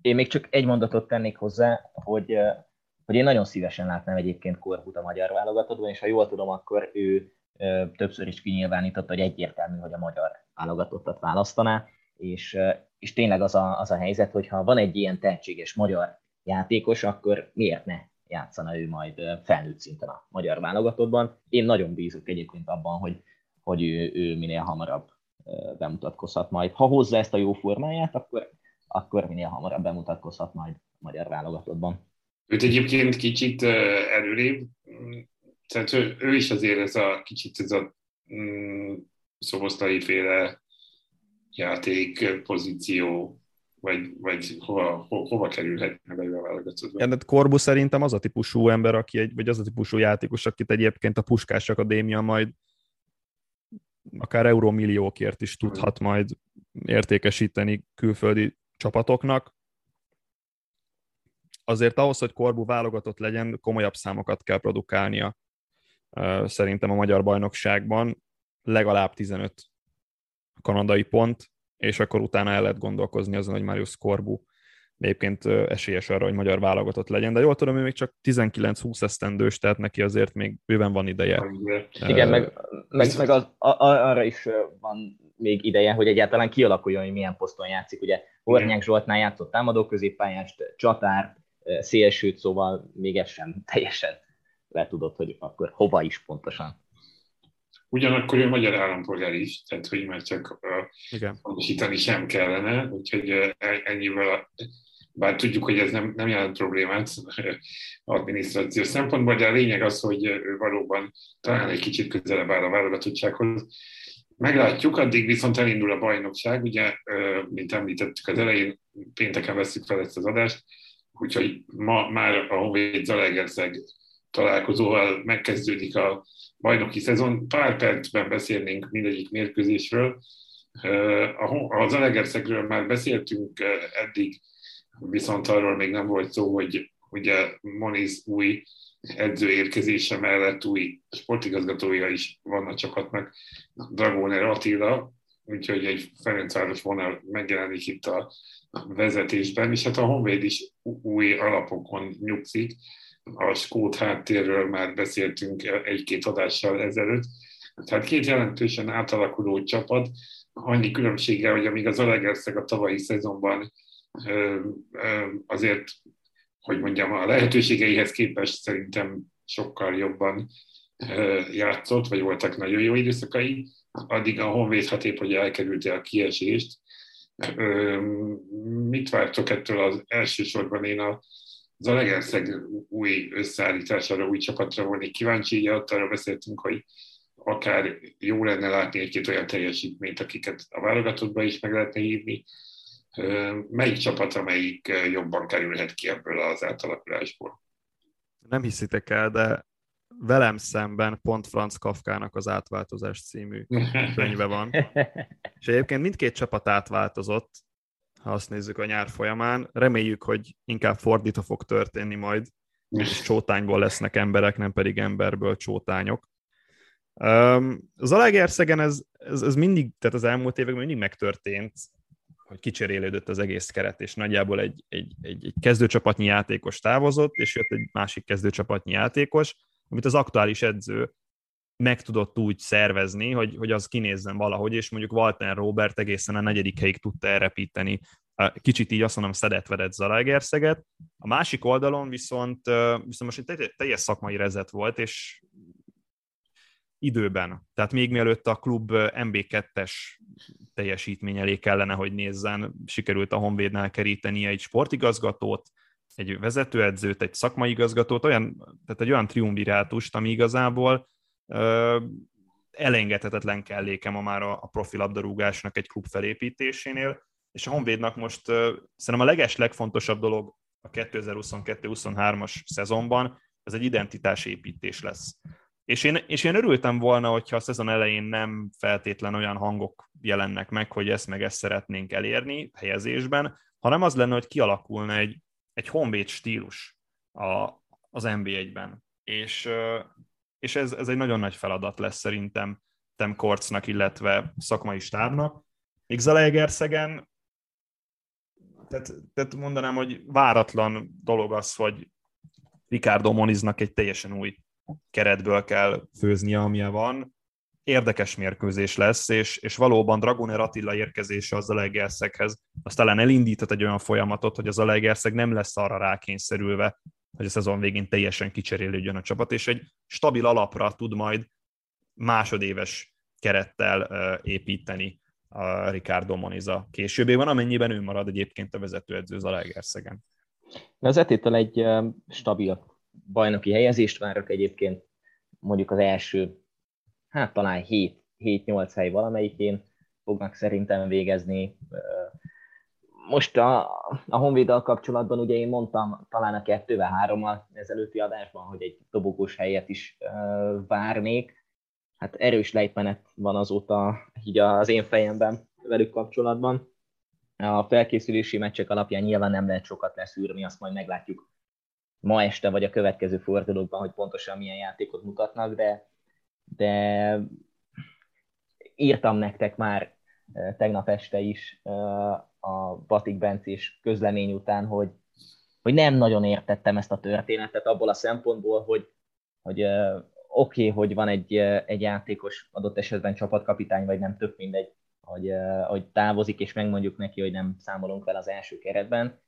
Én még csak egy mondatot tennék hozzá, hogy, hogy én nagyon szívesen látnám egyébként Korbut a magyar válogatottban, és ha jól tudom, akkor ő többször is kinyilvánította, hogy egyértelmű, hogy a magyar válogatottat választaná, és, és tényleg az a, az a helyzet, hogy ha van egy ilyen tehetséges magyar játékos, akkor miért ne játszana ő majd felnőtt szinten a magyar válogatottban. Én nagyon bízok egyébként abban, hogy, hogy ő, ő minél hamarabb bemutatkozhat majd. Ha hozza ezt a jó formáját, akkor, akkor minél hamarabb bemutatkozhat majd a magyar válogatottban. Őt egyébként kicsit előrébb, tehát ő, ő is azért ez a kicsit ez a mm, szoboszlai féle játék pozíció vagy, vagy hova, ho, hova kerülhetne be a válogatottba. Ja, de Korbu szerintem az a típusú ember, aki egy, vagy az a típusú játékos, akit egyébként a Puskás Akadémia majd akár eurómilliókért is tudhat majd értékesíteni külföldi csapatoknak. Azért ahhoz, hogy Korbu válogatott legyen, komolyabb számokat kell produkálnia szerintem a magyar bajnokságban. Legalább 15 kanadai pont, és akkor utána el lehet gondolkozni azon, hogy Marius Korbu egyébként esélyes arra, hogy magyar válogatott legyen, de jól tudom, hogy még csak 19-20 esztendős, tehát neki azért még bőven van ideje. Igen, meg, meg, meg az, a, arra is van még ideje, hogy egyáltalán kialakuljon, hogy milyen poszton játszik. Ugye Hornyák Zsoltnál játszott támadó középpályást, csatár, szélsőt, szóval még ez sem [LAUGHS] teljesen le tudod, hogy akkor hova is pontosan. Ugyanakkor ő magyar állampolgár is, tehát hogy már csak uh, sem kellene, úgyhogy uh, ennyivel, bár tudjuk, hogy ez nem, nem jelent problémát [LAUGHS] adminisztrációs szempontból, de a lényeg az, hogy ő valóban talán egy kicsit közelebb áll a válogatottsághoz. Meglátjuk, addig viszont elindul a bajnokság, ugye, mint említettük az elején, pénteken veszük fel ezt az adást, úgyhogy ma már a Honvéd Zalaegerszeg találkozóval megkezdődik a bajnoki szezon. Pár percben beszélnénk mindegyik mérkőzésről. A Zalegerszegről már beszéltünk eddig, viszont arról még nem volt szó, hogy ugye Moniz új edző érkezése mellett új sportigazgatója is van a csapatnak, Dragóner Attila, úgyhogy egy Ferencváros vonal megjelenik itt a vezetésben, és hát a Honvéd is új alapokon nyugszik, a skót háttérről már beszéltünk egy-két adással ezelőtt. Tehát két jelentősen átalakuló csapat, annyi különbsége, hogy amíg az Alegerszeg a tavalyi szezonban azért, hogy mondjam, a lehetőségeihez képest szerintem sokkal jobban játszott, vagy voltak nagyon jó időszakai, addig a Honvéd hat épp, hogy elkerülte a kiesést. Mit vártok ettől az elsősorban én a Zalegerszeg új összeállítására, új csapatra volnék kíváncsi, ott arra beszéltünk, hogy akár jó lenne látni egy-két olyan teljesítményt, akiket a válogatottba is meg lehetne hívni. Melyik csapat, amelyik jobban kerülhet ki ebből az átalakulásból? Nem hiszitek el, de velem szemben pont Franz Kafkának az Átváltozás című [LAUGHS] könyve van. És egyébként mindkét csapat átváltozott, ha azt nézzük a nyár folyamán. Reméljük, hogy inkább fordítva fog történni majd, és [LAUGHS] csótányból lesznek emberek, nem pedig emberből csótányok. Az Alegerszegen ez, ez, ez mindig, tehát az elmúlt években mindig megtörtént, hogy kicserélődött az egész keret, és nagyjából egy, egy, egy, egy kezdőcsapatnyi játékos távozott, és jött egy másik kezdőcsapatnyi játékos, amit az aktuális edző meg tudott úgy szervezni, hogy, hogy az kinézzen valahogy, és mondjuk Walter Robert egészen a negyedik helyig tudta elrepíteni. Kicsit így azt mondom, szedett-vedett Zalaegerszeget. A másik oldalon viszont, viszont most egy teljes szakmai rezet volt, és időben. Tehát még mielőtt a klub MB2-es teljesítmény elé kellene, hogy nézzen, sikerült a Honvédnál kerítenie egy sportigazgatót, egy vezetőedzőt, egy szakmai igazgatót, olyan, tehát egy olyan triumvirátust, ami igazából elengedhetetlen kelléke ma már a, profi labdarúgásnak egy klub felépítésénél, és a Honvédnak most szerintem a leges legfontosabb dolog a 2022-23-as szezonban ez egy identitásépítés lesz. És én, és én örültem volna, hogyha a szezon elején nem feltétlen olyan hangok jelennek meg, hogy ezt meg ezt szeretnénk elérni helyezésben, hanem az lenne, hogy kialakulna egy, egy honvéd stílus a, az NB1-ben. És, és ez, ez egy nagyon nagy feladat lesz szerintem Tem Korcnak, illetve szakmai stábnak. Még Zalaegerszegen, tehát, tehát mondanám, hogy váratlan dolog az, hogy Ricardo Moniznak egy teljesen új keretből kell főznie, amilyen van. Érdekes mérkőzés lesz, és, és valóban Dragoner Attila érkezése az Zalaegerszeghez, az talán elindított egy olyan folyamatot, hogy az Zalaegerszeg nem lesz arra rákényszerülve, hogy a szezon végén teljesen kicserélődjön a csapat, és egy stabil alapra tud majd másodéves kerettel építeni a Ricardo Moniza későbbében, amennyiben ő marad egyébként a vezetőedző Zalaegerszegen. Az etétől egy stabil bajnoki helyezést várok egyébként, mondjuk az első, hát talán 7-8 hely valamelyikén fognak szerintem végezni. Most a, a Honvéddal kapcsolatban ugye én mondtam talán a kettővel, hárommal ezelőtti adásban, hogy egy dobogós helyet is várnék. Hát erős lejtmenet van azóta így az én fejemben velük kapcsolatban. A felkészülési meccsek alapján nyilván nem lehet sokat leszűrni, azt majd meglátjuk ma este vagy a következő fordulókban, hogy pontosan milyen játékot mutatnak, de, de írtam nektek már tegnap este is a Batik Bencés közlemény után, hogy, hogy nem nagyon értettem ezt a történetet abból a szempontból, hogy, hogy oké, okay, hogy van egy, egy játékos, adott esetben csapatkapitány, vagy nem tök mindegy, hogy, hogy távozik, és megmondjuk neki, hogy nem számolunk vele az első keretben,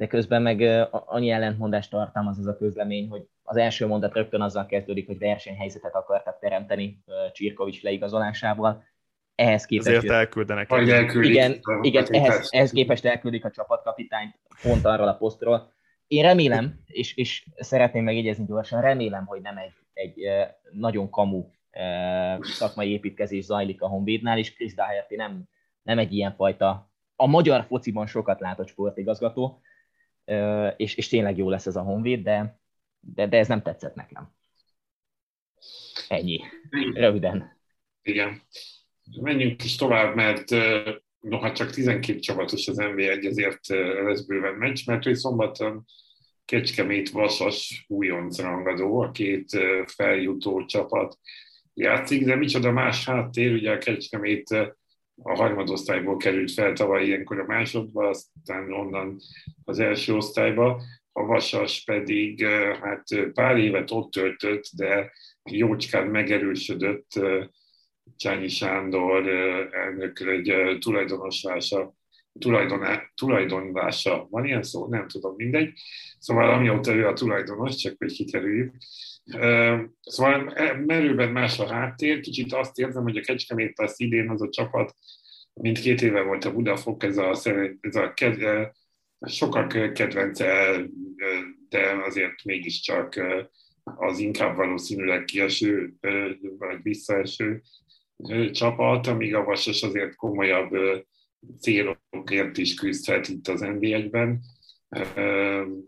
de közben meg annyi ellentmondást tartalmaz ez a közlemény, hogy az első mondat rögtön azzal kezdődik, hogy versenyhelyzetet akartak teremteni Csirkovics leigazolásával. Ehhez képest... Ezért elküldenek. Vagy elküldik. Igen, igen ehhez, ehhez képest elküldik a csapatkapitányt pont arról a posztról. Én remélem, és, és szeretném megjegyezni gyorsan, remélem, hogy nem egy, egy nagyon kamu szakmai építkezés zajlik a Honvédnál, és Chris Daherty nem, nem egy ilyen fajta a magyar fociban sokat látott sportigazgató, és, és tényleg jó lesz ez a Honvéd, de, de, de ez nem tetszett nekem. Ennyi. Röviden. Igen. Menjünk is tovább, mert noha csak 12 csapatos az NB1, ezért lesz bőven meccs, mert hogy szombaton Kecskemét Vasas újonc rangadó, a két feljutó csapat játszik, de micsoda más háttér, ugye a Kecskemét a harmadosztályból került fel tavaly ilyenkor a másodba, aztán onnan az első osztályba, a Vasas pedig hát pár évet ott töltött, de jócskán megerősödött Csányi Sándor elnök tulajdonoslása, tulajdoná, tulajdonlása, van ilyen szó? Nem tudom, mindegy. Szóval amióta ő a tulajdonos, csak hogy kikerüljük. Szóval merőben más a háttér, kicsit azt érzem, hogy a Kecskemét az idén az a csapat, mint két éve volt a Budafok, ez a, ez a sokak kedvence, de azért mégiscsak az inkább valószínűleg kieső vagy visszaeső csapat, amíg a Vasas azért komolyabb célokért is küzdhet itt az NB1-ben.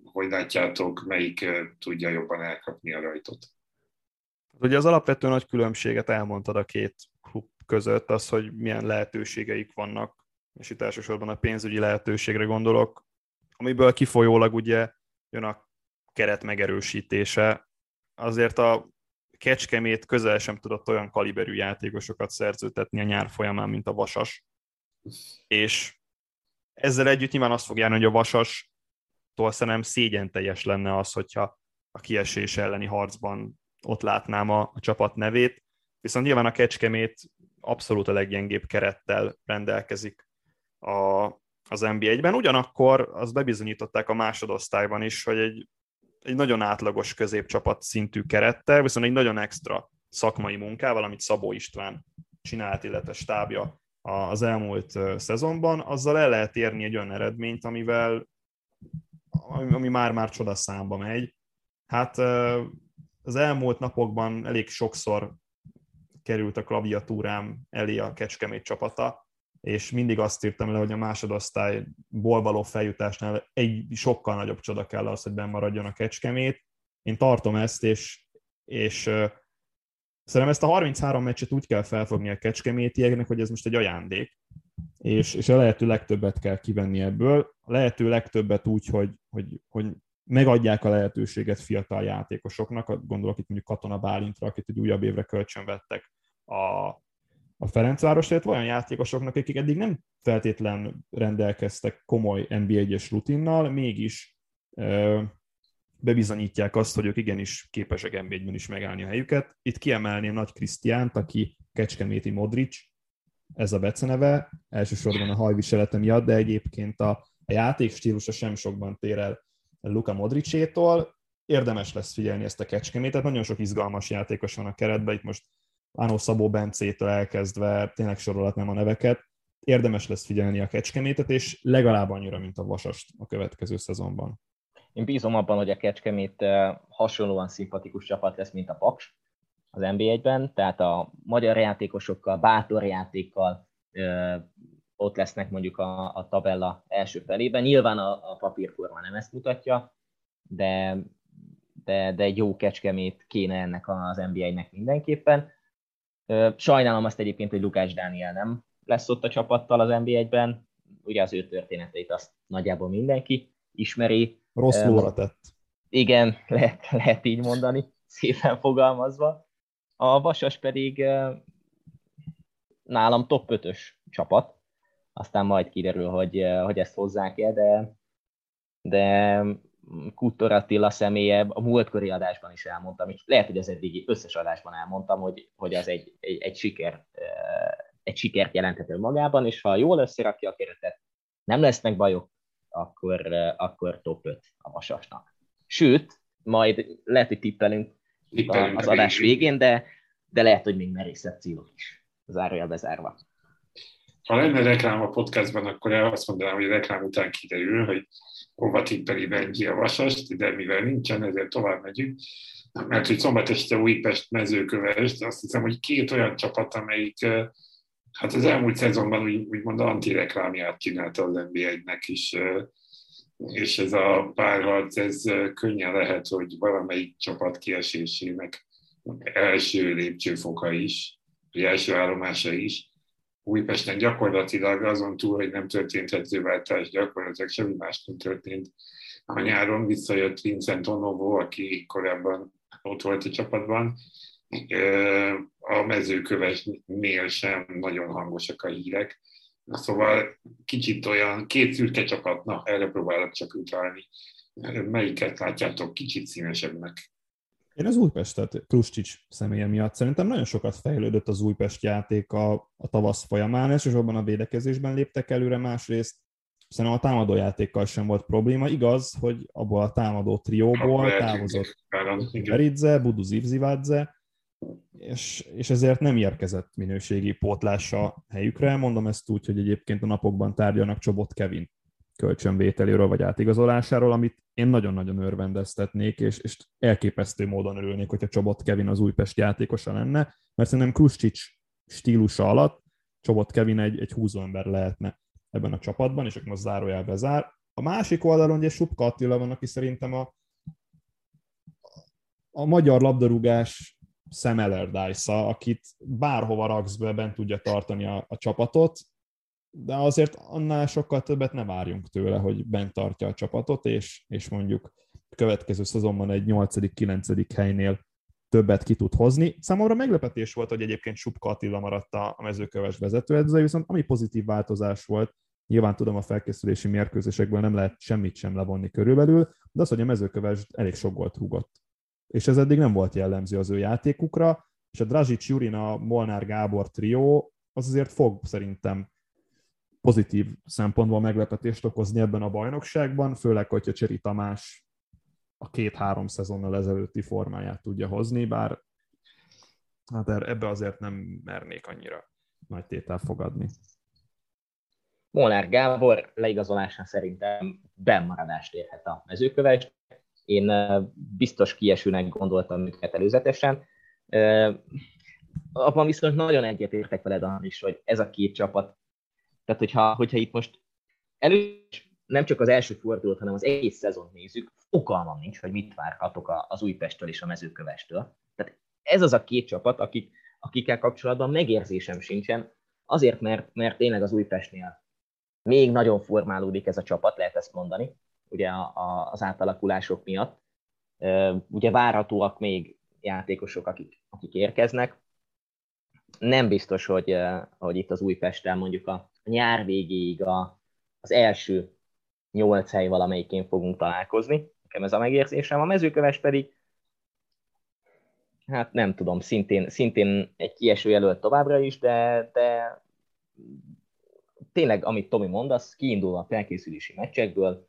Hogy látjátok, melyik tudja jobban elkapni a rajtot? Ugye az alapvető nagy különbséget elmondtad a két klub között, az, hogy milyen lehetőségeik vannak, és itt elsősorban a pénzügyi lehetőségre gondolok, amiből kifolyólag ugye jön a keret megerősítése. Azért a Kecskemét közel sem tudott olyan kaliberű játékosokat szerzőtetni a nyár folyamán, mint a Vasas. És ezzel együtt nyilván azt fog járni, hogy a Vasas szerintem szégyen teljes lenne az, hogyha a kiesés elleni harcban ott látnám a, a csapat nevét, viszont nyilván a Kecskemét abszolút a leggyengébb kerettel rendelkezik a, az NB1-ben. Ugyanakkor azt bebizonyították a másodosztályban is, hogy egy, egy nagyon átlagos középcsapat szintű kerettel, viszont egy nagyon extra szakmai munkával, amit Szabó István csinált, illetve stábja az elmúlt szezonban, azzal el lehet érni egy olyan eredményt, amivel ami már-már csodaszámba megy. Hát az elmúlt napokban elég sokszor került a klaviatúrám elé a Kecskemét csapata, és mindig azt írtam le, hogy a másodosztályból való feljutásnál egy sokkal nagyobb csoda kell az, hogy maradjon a Kecskemét. én tartom ezt, és, és szerintem ezt a 33 meccset úgy kell felfogni a kecskemétieknek, hogy ez most egy ajándék, és, és a lehető legtöbbet kell kivenni ebből, a lehető legtöbbet úgy, hogy, hogy, hogy megadják a lehetőséget fiatal játékosoknak, gondolok itt mondjuk Katona Bálintra, akit egy újabb évre kölcsön vettek a, a Ferencváros, tehát olyan játékosoknak, akik eddig nem feltétlen rendelkeztek komoly NB1-es rutinnal, mégis ö, bebizonyítják azt, hogy ők igenis képesek nb is megállni a helyüket. Itt kiemelném Nagy Krisztiánt, aki Kecskeméti Modric, ez a beceneve, elsősorban a hajviselete miatt, de egyébként a, a játék stílusa sem sokban tér el Luka Modricétól. Érdemes lesz figyelni ezt a kecskemétet, nagyon sok izgalmas játékos van a keretben, itt most Ánó Szabó Bencétől elkezdve, tényleg sorolhatnám a neveket, érdemes lesz figyelni a kecskemétet, és legalább annyira, mint a Vasast a következő szezonban. Én bízom abban, hogy a Kecskemét hasonlóan szimpatikus csapat lesz, mint a Paks az NB1-ben, tehát a magyar játékosokkal, bátor játékkal ott lesznek mondjuk a, a tabella első felében. Nyilván a, a papírforma nem ezt mutatja, de, de, de egy jó kecskemét kéne ennek az NBA-nek mindenképpen. Sajnálom azt egyébként, hogy Lukás Dániel nem lesz ott a csapattal az NBA-ben. Ugye az ő történeteit azt nagyjából mindenki ismeri. Rossz lóra tett. Igen, [LAUGHS] lehet, lehet így mondani, szépen fogalmazva. A Vasas pedig nálam top 5-ös csapat, aztán majd kiderül, hogy, hogy ezt hozzák-e, de, de Kutor Attila személye, a múltkori adásban is elmondtam, és lehet, hogy az eddigi összes adásban elmondtam, hogy, hogy az egy, egy, egy, siker, egy sikert jelenthető magában, és ha jól összerakja a keretet, nem lesznek bajok, akkor, akkor top 5 a Vasasnak. Sőt, majd lehet, hogy tippelünk az adás végén, de, de lehet, hogy még merészebb célok is, zárójel bezárva. Ha lenne reklám a podcastban, akkor azt mondanám, hogy a reklám után kiderül, hogy hova tippeli Benji a vasast, de mivel nincsen, ezért tovább megyünk. Mert hogy szombat este Újpest mezőkövest, azt hiszem, hogy két olyan csapat, amelyik hát az elmúlt szezonban úgy, úgymond antireklámját csinálta az NBA-nek is, és ez a párharc, ez könnyen lehet, hogy valamelyik csapat kiesésének első lépcsőfoka is, vagy első állomása is. Újpesten gyakorlatilag azon túl, hogy nem történt edzőváltás, gyakorlatilag semmi más nem történt. A nyáron visszajött Vincent Onovo, aki korábban ott volt a csapatban. A mezőkövesnél sem nagyon hangosak a hírek. Szóval kicsit olyan, két szürke csapat, na erre próbálok csak utalni. Melyiket látjátok kicsit színesebbnek? Én az Újpestet Kruscsics személye miatt szerintem nagyon sokat fejlődött az Újpest játék a, a tavasz folyamán, elsősorban a védekezésben léptek előre, másrészt szerintem a támadó játékkal sem volt probléma. Igaz, hogy abból a támadó trióból távozott Beridze, Budu Zivzivadze, és, és ezért nem érkezett minőségi pótlása helyükre. Mondom ezt úgy, hogy egyébként a napokban tárgyalnak Csobot Kevin kölcsönvételéről vagy átigazolásáról, amit én nagyon-nagyon örvendeztetnék, és, és elképesztő módon örülnék, hogyha Csobot Kevin az Újpest játékosa lenne, mert szerintem Kruscsics stílusa alatt Csobot Kevin egy, egy húzóember lehetne ebben a csapatban, és akkor most zárójel bezár. A másik oldalon ugye Subka Attila van, aki szerintem a, a magyar labdarúgás Sam Allardyce, akit bárhova raksz be, bent tudja tartani a, a csapatot, de azért annál sokkal többet ne várjunk tőle, hogy bent tartja a csapatot, és, és mondjuk következő szezonban egy 8.-9. helynél többet ki tud hozni. Számomra meglepetés volt, hogy egyébként Subka Attila maradt a mezőköves vezetőedző, viszont ami pozitív változás volt, nyilván tudom a felkészülési mérkőzésekből nem lehet semmit sem levonni körülbelül, de az, hogy a mezőköves elég sok gólt rúgott. És ez eddig nem volt jellemző az ő játékukra, és a Dražic Jurina, Molnár Gábor trió az azért fog szerintem pozitív szempontból meglepetést okozni ebben a bajnokságban, főleg, hogyha Cseri Tamás a két-három szezonnal ezelőtti formáját tudja hozni, bár hát er, ebbe azért nem mernék annyira nagy tétel fogadni. Molnár Gábor leigazolása szerintem bemaradást érhet a mezőköves. Én biztos kiesőnek gondoltam őket előzetesen. Abban viszont nagyon egyetértek veled is, hogy ez a két csapat tehát, hogyha, hogyha itt most először nem csak az első fordulót, hanem az egész szezont nézzük, fogalmam nincs, hogy mit várhatok az Újpesttől és a mezőkövestől. Tehát ez az a két csapat, akik, akikkel kapcsolatban megérzésem sincsen, azért, mert, mert tényleg az Újpestnél még nagyon formálódik ez a csapat, lehet ezt mondani, ugye a, a, az átalakulások miatt. Ugye várhatóak még játékosok, akik, akik érkeznek. Nem biztos, hogy, hogy itt az Újpesten mondjuk a nyár végéig a, az első nyolc hely valamelyikén fogunk találkozni. Nekem ez a megérzésem. A mezőköves pedig, hát nem tudom, szintén, szintén egy kieső jelölt továbbra is, de, de tényleg, amit Tomi mond, az kiindulva a felkészülési meccsekből,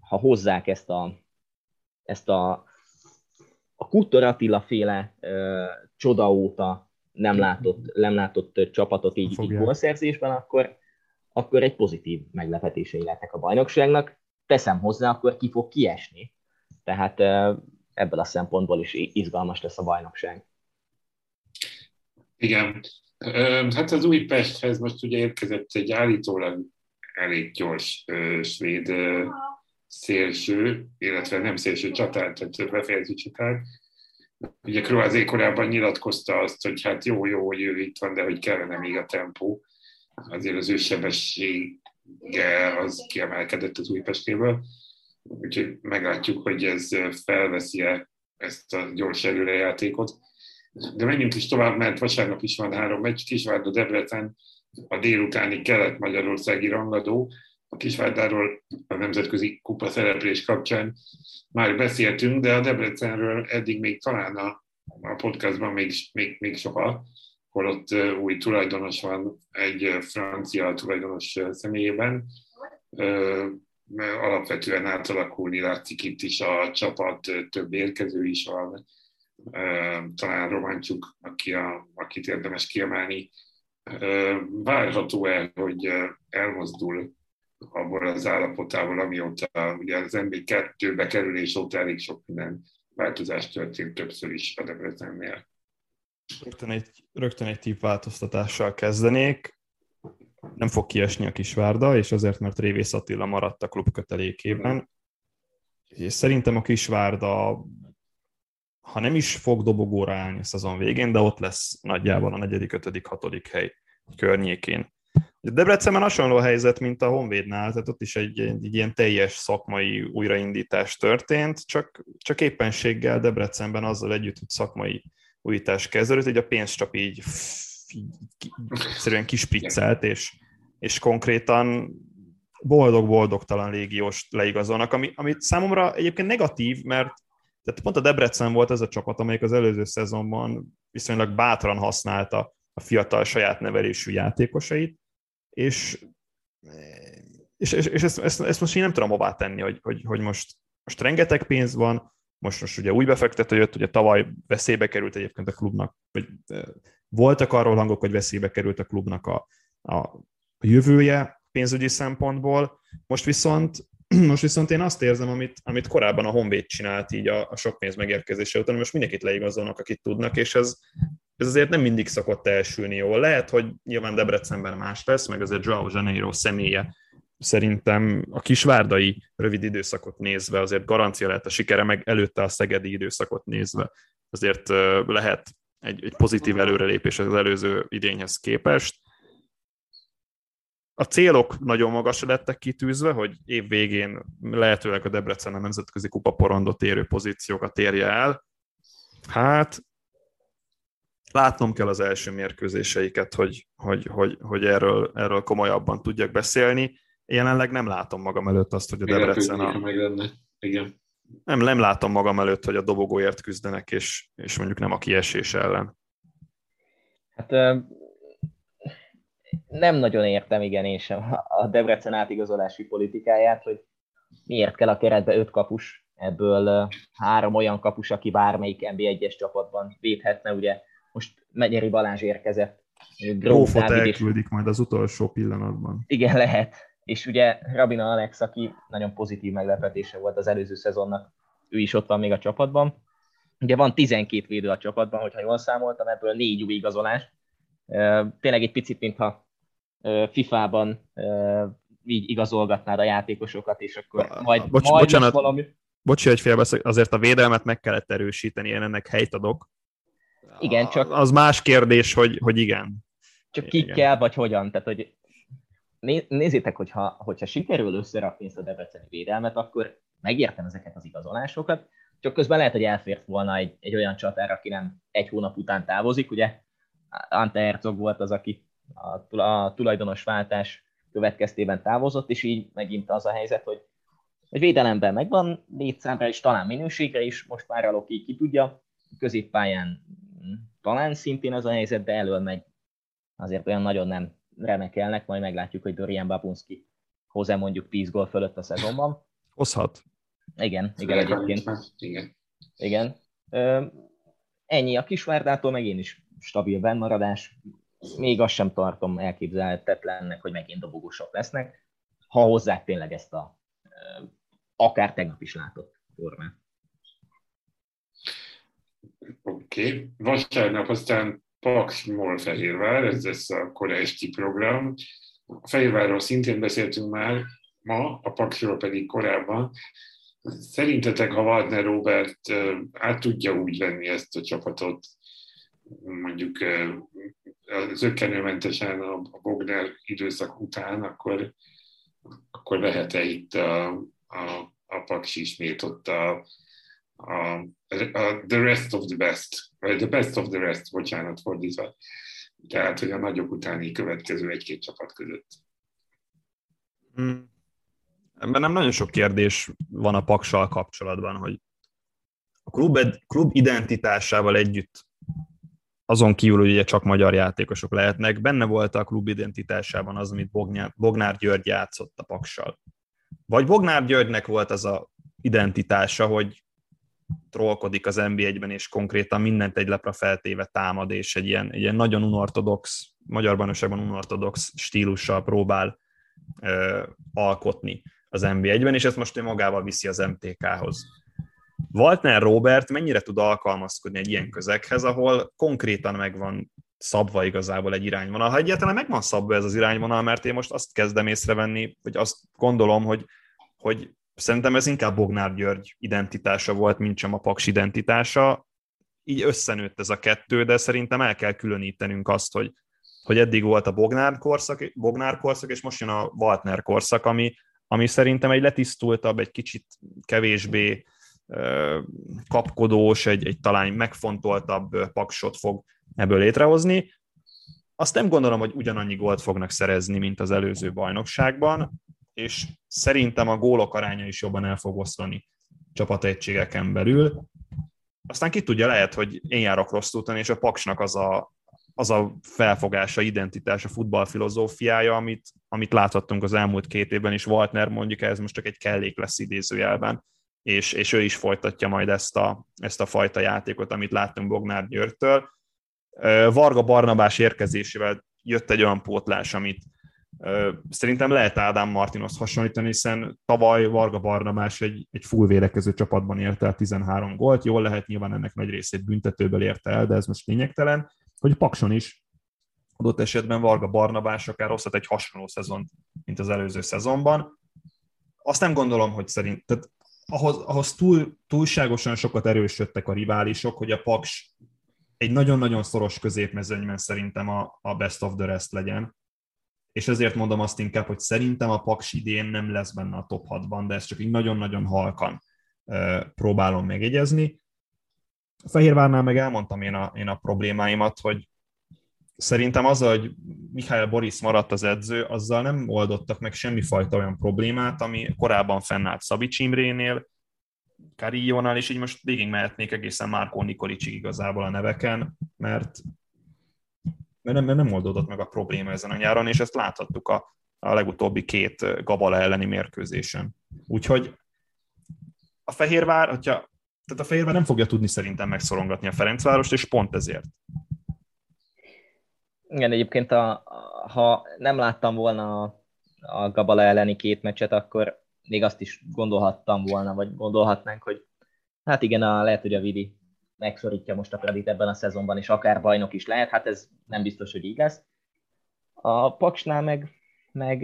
ha hozzák ezt a, ezt a, a Kutor Attila féle csoda óta nem látott, nem látott csapatot így, így gólszerzésben, akkor, akkor egy pozitív meglepetései lehetnek a bajnokságnak. Teszem hozzá, akkor ki fog kiesni. Tehát ebből a szempontból is izgalmas lesz a bajnokság. Igen. Hát az Újpesthez most ugye érkezett egy állítólag elég gyors svéd szélső, illetve nem szélső csatár, tehát befejező csatár. Ugye Kroázé korábban nyilatkozta azt, hogy hát jó, jó, hogy ő itt van, de hogy kellene még a tempó azért az ő sebessége az kiemelkedett az Újpestéből. Úgyhogy meglátjuk, hogy ez felveszi-e ezt a gyors előrejátékot. De menjünk is tovább, mert vasárnap is van három meccs, Kisvárda Debrecen, a délutáni kelet-magyarországi rangadó, a Kisvárdáról a nemzetközi kupa szereplés kapcsán már beszéltünk, de a Debrecenről eddig még talán a, a podcastban még, még, még soha holott új tulajdonos van egy francia tulajdonos személyében. Alapvetően átalakulni látszik itt is a csapat, több érkező is van. Talán Románcsuk, aki a, akit érdemes kiemelni. Várható-e, hogy elmozdul abból az állapotából, amióta ugye az MB2-be kerülés óta elég sok minden változás történt többször is a Debrecennél. Rögtön egy, rögtön egy típ változtatással kezdenék. Nem fog kiesni a Kisvárda, és azért, mert Révész Attila maradt a klub kötelékében. És szerintem a Kisvárda, ha nem is fog dobogóra állni a szezon végén, de ott lesz nagyjából a negyedik, ötödik, hatodik hely környékén. Debrecenben hasonló helyzet, mint a Honvédnál, tehát ott is egy, egy, ilyen teljes szakmai újraindítás történt, csak, csak éppenséggel Debrecenben azzal együtt, hogy szakmai újítás kezdődött, hogy a pénz csak így, így, így egyszerűen kispriccelt, és, és konkrétan boldog-boldogtalan légiós leigazolnak, ami, ami számomra egyébként negatív, mert tehát pont a Debrecen volt ez a csapat, amelyik az előző szezonban viszonylag bátran használta a fiatal saját nevelésű játékosait, és, és, és, és ezt, ezt, ezt most én nem tudom hová tenni, hogy, hogy, hogy most, most rengeteg pénz van, most, most ugye új befektető jött, ugye tavaly veszélybe került egyébként a klubnak, vagy voltak arról hangok, hogy veszélybe került a klubnak a, a, a jövője pénzügyi szempontból, most viszont [CLEARS THROAT] most viszont én azt érzem, amit, amit korábban a Honvéd csinált így a, a sok pénz megérkezése után, most mindenkit leigazolnak, akit tudnak, és ez, ez azért nem mindig szokott elsülni jól. Lehet, hogy nyilván Debrecenben más lesz, meg azért Joao Janeiro személye szerintem a kisvárdai rövid időszakot nézve azért garancia lehet a sikere, meg előtte a szegedi időszakot nézve azért lehet egy, egy pozitív előrelépés az előző idényhez képest. A célok nagyon magasra lettek kitűzve, hogy év végén lehetőleg a Debrecen a nemzetközi kupa porondot érő pozíciókat érje el. Hát látnom kell az első mérkőzéseiket, hogy, hogy, hogy, hogy erről, erről komolyabban tudjak beszélni jelenleg nem látom magam előtt azt, hogy a Debrecen a... Igen. Nem, nem látom magam előtt, hogy a dobogóért küzdenek, és, és mondjuk nem a kiesés ellen. Hát nem nagyon értem, igen, én sem a Debrecen átigazolási politikáját, hogy miért kell a keretbe öt kapus, ebből három olyan kapus, aki bármelyik NB1-es csapatban védhetne, ugye most Megyeri Balázs érkezett. Grófot elküldik és... majd az utolsó pillanatban. Igen, lehet és ugye Rabina Alex, aki nagyon pozitív meglepetése volt az előző szezonnak, ő is ott van még a csapatban. Ugye van 12 védő a csapatban, hogyha jól számoltam, ebből négy új igazolás. Tényleg egy picit, mintha FIFA-ban így igazolgatnád a játékosokat, és akkor majd, Bocs, majd bocsánat, valami... Bocsi, hogy félbeszek, azért a védelmet meg kellett erősíteni, én ennek helyt adok. Igen, csak... Az más kérdés, hogy, hogy igen. Csak kikkel, vagy hogyan. Tehát, hogy nézzétek, hogyha, hogyha sikerül összerakni ezt a debreceni védelmet, akkor megértem ezeket az igazolásokat, csak közben lehet, hogy elfért volna egy, egy olyan csatár, aki nem egy hónap után távozik, ugye Ante Herzog volt az, aki a, a tulajdonos váltás következtében távozott, és így megint az a helyzet, hogy, hogy védelemben megvan létszámra és talán minőségre is, most már Aloki ki tudja, középpályán talán szintén az a helyzet, de elől megy azért olyan nagyon nem remekelnek, majd meglátjuk, hogy Dorian Babunski hoz-e mondjuk 10 gól fölött a szezonban. Hozhat. Igen, igen egyébként. Igen. igen. Ö, ennyi a Kisvárdától, meg én is stabil bennmaradás. Még azt sem tartom elképzelhetetlennek, hogy megint dobogósok lesznek, ha hozzák tényleg ezt a akár tegnap is látott formát. Oké. Okay. Vasárnap aztán Paks Molfehérvár, ez lesz a korai esti program. A Fehérvárról szintén beszéltünk már ma, a Paksról pedig korábban. Szerintetek, ha Wagner Robert át tudja úgy venni ezt a csapatot, mondjuk zöggenőmentesen a Bogner időszak után, akkor, akkor lehet-e itt a, a, a Paks ismét ott a, a, a the rest of the best, vagy the best of the rest, bocsánat fordítva. Tehát, hogy a nagyok utáni következő egy-két csapat között. Hmm. Ebben nem nagyon sok kérdés van a paksal kapcsolatban, hogy a klub, klub identitásával együtt azon kívül, hogy ugye csak magyar játékosok lehetnek, benne volt a klub identitásában az, amit Bognár, Bognár György játszott a paksal. Vagy Bognár Györgynek volt az a identitása, hogy trollkodik az NB1-ben, és konkrétan mindent egy lepra feltéve támad, és egy ilyen, egy ilyen nagyon unortodox, magyar bajnokságban unortodox stílussal próbál ö, alkotni az NB1-ben, és ezt most ő magával viszi az MTK-hoz. Waltner Robert mennyire tud alkalmazkodni egy ilyen közeghez, ahol konkrétan megvan szabva igazából egy irányvonal. Ha egyáltalán megvan szabva ez az irányvonal, mert én most azt kezdem észrevenni, hogy azt gondolom, hogy, hogy Szerintem ez inkább Bognár György identitása volt, mint sem a Paks identitása. Így összenőtt ez a kettő, de szerintem el kell különítenünk azt, hogy, hogy eddig volt a Bognár korszak, Bognár korszak, és most jön a Waltner korszak, ami, ami szerintem egy letisztultabb, egy kicsit kevésbé kapkodós, egy, egy talán megfontoltabb paksot fog ebből létrehozni. Azt nem gondolom, hogy ugyanannyi gólt fognak szerezni, mint az előző bajnokságban, és szerintem a gólok aránya is jobban el fog oszlani csapategységeken belül. Aztán ki tudja, lehet, hogy én járok rossz úton, és a Paksnak az a, az a felfogása, identitása, futballfilozófiája, amit, amit láthattunk az elmúlt két évben, és Waltner mondjuk ez most csak egy kellék lesz idézőjelben, és, és ő is folytatja majd ezt a, ezt a fajta játékot, amit láttunk Bognár Györgytől. Varga Barnabás érkezésével jött egy olyan pótlás, amit, Szerintem lehet Ádám Martinos hasonlítani, hiszen tavaly Varga Barnabás egy, egy full védekező csapatban érte el 13 gólt, jól lehet, nyilván ennek nagy részét büntetőből érte el, de ez most lényegtelen, hogy Pakson is adott esetben Varga Barnabás akár hozhat egy hasonló szezont, mint az előző szezonban. Azt nem gondolom, hogy szerint, tehát ahhoz, ahhoz túl, túlságosan sokat erősödtek a riválisok, hogy a Paks egy nagyon-nagyon szoros középmezőnyben szerintem a, a best of the rest legyen és ezért mondom azt inkább, hogy szerintem a Paks idén nem lesz benne a top 6-ban, de ezt csak így nagyon-nagyon halkan próbálom megjegyezni. A Fehérvárnál meg elmondtam én a, én a problémáimat, hogy szerintem az, hogy Mihály Boris maradt az edző, azzal nem oldottak meg semmifajta olyan problémát, ami korábban fennállt Szabics Imrénél, Carillónál, és így most végig mehetnék egészen Márkó Nikolicsig igazából a neveken, mert mert nem, mert nem oldódott meg a probléma ezen a nyáron, és ezt láthattuk a, a legutóbbi két Gabala elleni mérkőzésen. Úgyhogy a Fehérvár, hogyha, tehát a Fehérvár nem fogja tudni szerintem megszorongatni a Ferencvárost, és pont ezért. Igen, egyébként a, ha nem láttam volna a, a Gabala elleni két meccset, akkor még azt is gondolhattam volna, vagy gondolhatnánk, hogy hát igen, a, lehet, hogy a Vidi megszorítja most a Predit ebben a szezonban, és akár bajnok is lehet, hát ez nem biztos, hogy így lesz. A Paksnál meg meg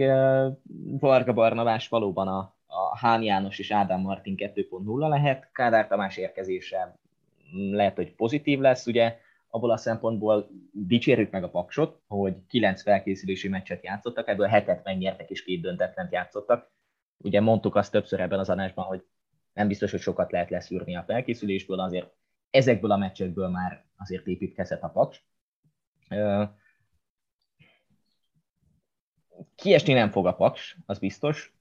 Varga Barnabás valóban a, a Hán János és Ádám Martin 2.0 lehet, Kádár Tamás érkezése lehet, hogy pozitív lesz, ugye abból a szempontból dicsérjük meg a Paksot, hogy kilenc felkészülési meccset játszottak, ebből hetet megnyertek és két döntetlent játszottak. Ugye mondtuk azt többször ebben az adásban, hogy nem biztos, hogy sokat lehet leszűrni a felkészülésből, azért ezekből a meccsekből már azért építkezhet a Paks. Kiesni nem fog a Paks, az biztos.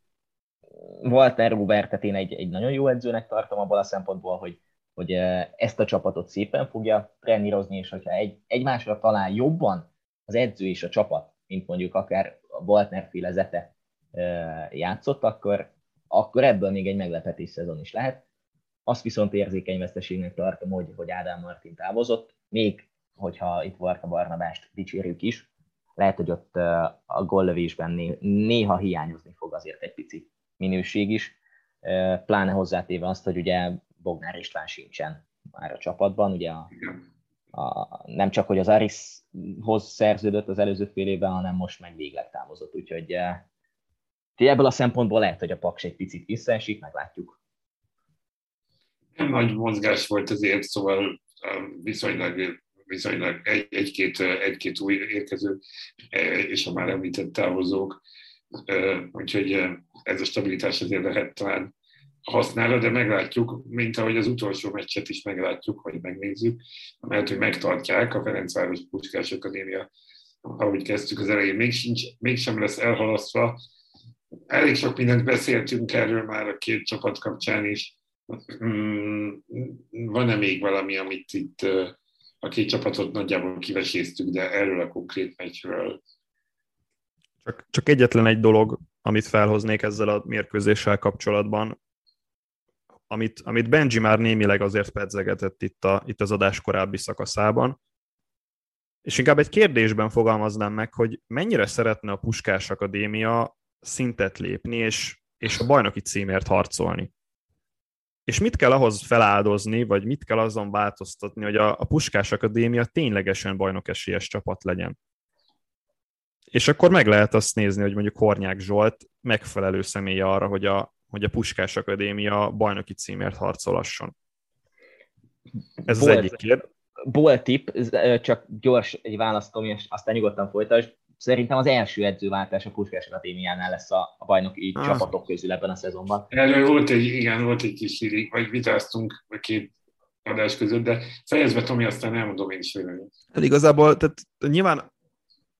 Walter Robertet én egy, egy nagyon jó edzőnek tartom abból a szempontból, hogy hogy ezt a csapatot szépen fogja trenírozni, és hogyha egy, egymásra talál jobban az edző és a csapat, mint mondjuk akár a Waltner féle játszott, akkor, akkor ebből még egy meglepetés szezon is lehet. Azt viszont érzékeny veszteségnek tartom, hogy, hogy Ádám Martin távozott, még hogyha itt Varka Barnabást dicsérjük is, lehet, hogy ott a gollövésben néha hiányozni fog azért egy pici minőség is, pláne hozzátéve azt, hogy ugye Bognár István sincsen már a csapatban. Ugye a, a, nem csak, hogy az Arishoz szerződött az előző fél évben, hanem most meg végleg távozott, úgyhogy eh, ebből a szempontból lehet, hogy a Paks egy picit visszaesik, meglátjuk. Nagy mozgás volt azért, szóval eh, viszonylag, viszonylag egy, egy-két, eh, egy-két új érkező, és a már említett távozók, úgyhogy ez a stabilitás azért lehet talán használja, de meglátjuk, mint ahogy az utolsó meccset is meglátjuk, vagy megnézzük, mert hogy megtartják a Ferencváros Puskás Akadémia, ahogy kezdtük az elején, még sincs, mégsem lesz elhalasztva. Elég sok mindent beszéltünk erről már a két csapat kapcsán is. Mm, van-e még valami, amit itt a két csapatot nagyjából kiveséztük, de erről a konkrét meccsről csak, csak egyetlen egy dolog, amit felhoznék ezzel a mérkőzéssel kapcsolatban, amit, amit Benji már némileg azért pedzegetett itt, a, itt az adás korábbi szakaszában, és inkább egy kérdésben fogalmaznám meg, hogy mennyire szeretne a Puskás Akadémia szintet lépni, és, és a bajnoki címért harcolni. És mit kell ahhoz feláldozni, vagy mit kell azon változtatni, hogy a, a Puskás Akadémia ténylegesen bajnokesélyes csapat legyen. És akkor meg lehet azt nézni, hogy mondjuk Hornyák Zsolt megfelelő személye arra, hogy a, hogy a Puskás Akadémia bajnoki címért harcolasson. Ez Bolt, az egyik kérdés. Bolt tip, csak gyors egy választom, és aztán nyugodtan folytasd. Szerintem az első edzőváltás a Puskás Akadémiánál lesz a, a bajnoki ah. csapatok közül ebben a szezonban. Erről volt egy, igen, volt egy kis hírig, vagy vitáztunk a két adás között, de fejezve Tomi, aztán elmondom én is véleményt. Hát igazából, tehát nyilván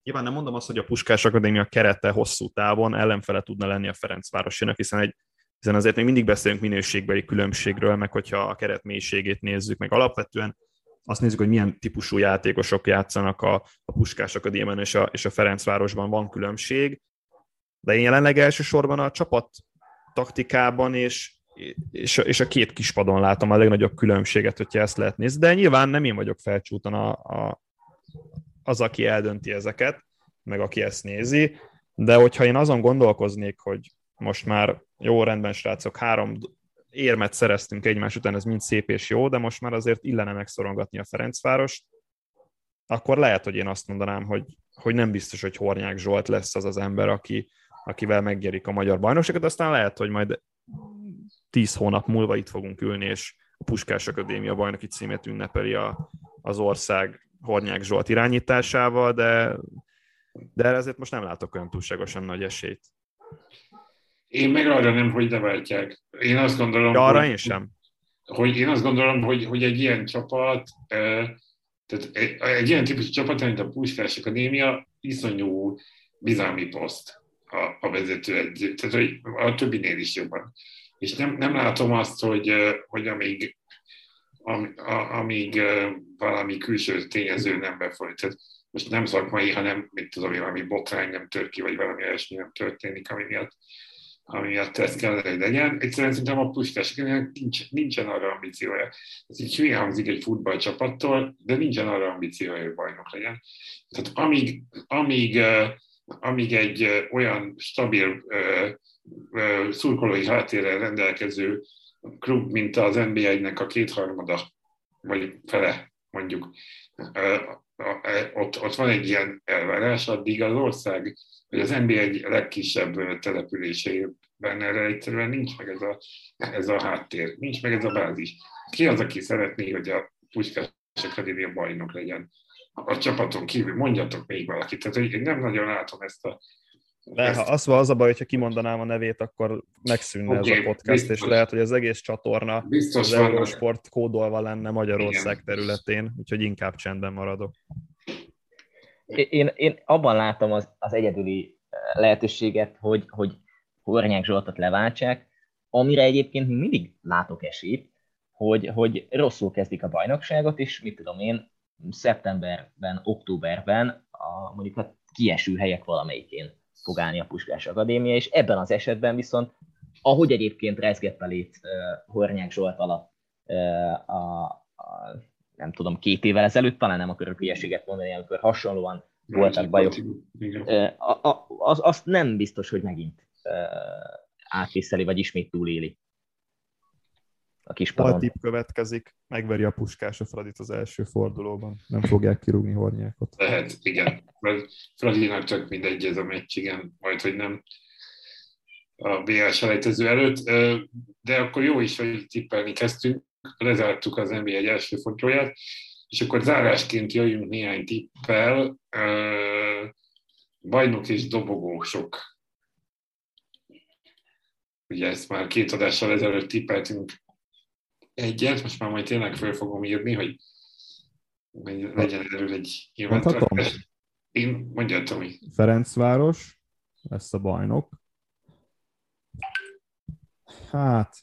Nyilván nem mondom azt, hogy a Puskás Akadémia kerete hosszú távon ellenfele tudna lenni a Ferencvárosinak, hiszen egy hiszen azért még mindig beszélünk minőségbeli különbségről, meg hogyha a keret mélységét nézzük, meg alapvetően azt nézzük, hogy milyen típusú játékosok játszanak a, a Puskás Akadémián és a, és a Ferencvárosban van különbség, de én jelenleg elsősorban a csapat taktikában és, és, és a két kispadon látom a legnagyobb különbséget, hogyha ezt lehet nézni, de nyilván nem én vagyok felcsúton a, a, az, aki eldönti ezeket, meg aki ezt nézi, de hogyha én azon gondolkoznék, hogy most már jó rendben, srácok, három érmet szereztünk egymás után, ez mind szép és jó, de most már azért illene megszorongatni a Ferencvárost, akkor lehet, hogy én azt mondanám, hogy, hogy nem biztos, hogy Hornyák Zsolt lesz az az ember, aki, akivel megnyerik a magyar bajnokságot, aztán lehet, hogy majd tíz hónap múlva itt fogunk ülni, és a Puskás Akadémia bajnoki címét ünnepeli a, az ország Hornyák Zsolt irányításával, de, de erre azért most nem látok olyan túlságosan nagy esélyt. Én meg arra nem, hogy leváltják. Én azt gondolom, ja, arra hogy, én sem. Hogy én azt gondolom, hogy, hogy egy ilyen csapat, tehát egy, egy ilyen típusú csapat, mint a Puskás Akadémia, iszonyú bizalmi poszt a, a vezető egy, tehát hogy a többinél is jobban. És nem, nem látom azt, hogy, hogy amíg, am, amíg valami külső tényező nem befolyt. Tehát most nem szakmai, hanem mit tudom én, valami botrány nem tör ki, vagy valami olyasmi nem történik, ami miatt ami miatt ez kell, hogy legyen. Egyszerűen szerintem a Puskás nincs, nincsen arra ambíciója. Ez így hülye hangzik egy futballcsapattól, de nincsen arra ambíciója, hogy bajnok legyen. Tehát amíg, amíg, amíg egy olyan stabil szurkolói háttérrel rendelkező klub, mint az NBA-nek a kétharmada, vagy fele mondjuk, ott, ott van egy ilyen elvárás, addig az ország, hogy az NBA egy legkisebb településében erre egyszerűen nincs meg ez a, ez a háttér, nincs meg ez a bázis. Ki az, aki szeretné, hogy a Puskás Akadémia bajnok legyen? A csapaton kívül mondjatok még valakit. Tehát én nem nagyon látom ezt a, de ha az van az a baj, hogyha kimondanám a nevét, akkor megszűnne okay, ez a podcast, biztos. és lehet, hogy az egész csatorna biztos az Eurosport kódolva lenne Magyarország Igen. területén, úgyhogy inkább csendben maradok. Én, én abban látom az, az egyedüli eh, lehetőséget, hogy, hogy Hornyák Zsoltot leváltsák, amire egyébként mindig látok esélyt, hogy, hogy rosszul kezdik a bajnokságot, és mit tudom én, szeptemberben, októberben a mondjuk a kieső helyek valamelyikén fog állni a Puskás Akadémia, és ebben az esetben viszont, ahogy egyébként rezgett uh, Hornyák Zsolt alatt uh, a, a, nem tudom, két évvel ezelőtt, talán nem akarok hülyeséget mondani, amikor hasonlóan voltak bajok. Uh, az, azt nem biztos, hogy megint uh, átviszeli, vagy ismét túléli a kis paron. tip következik, megveri a puskás a Fradit az első fordulóban. Nem fogják kirúgni Hornyákot. Lehet, igen. Mert Fradinak csak mindegy ez a meccs, igen. Majd, hogy nem a BL selejtező előtt. De akkor jó is, hogy tippelni kezdtünk. Lezártuk az NBA egy első fordulóját, és akkor zárásként jöjjünk néhány tippel. Bajnok és dobogósok. Ugye ezt már két adással ezelőtt tippeltünk egyet, most már majd tényleg fel fogom írni, hogy legyen erről egy nyilvántartás. Én mondja, Tomi. Ferencváros lesz a bajnok. Hát,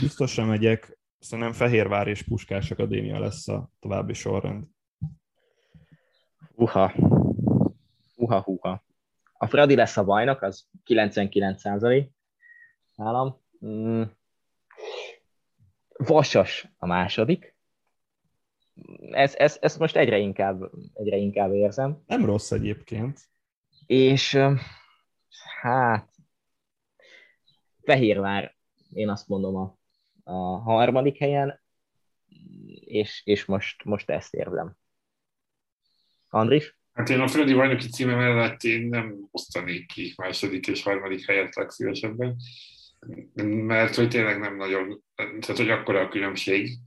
biztosan megyek, szerintem Fehérvár és Puskás Akadémia lesz a további sorrend. Uha. Uha, huha. A Fradi lesz a bajnok, az 99 százalék nálam. Mm. Vasas a második. Ez, ez, ezt most egyre inkább, egyre inkább érzem. Nem rossz egyébként. És hát Fehérvár, én azt mondom a, a harmadik helyen, és, és most, most ezt érzem. Andris? Hát én a Fradi bajnoki címe mellett én nem osztanék ki második és harmadik helyet legszívesebben mert hogy tényleg nem nagyon, tehát hogy akkora a különbség,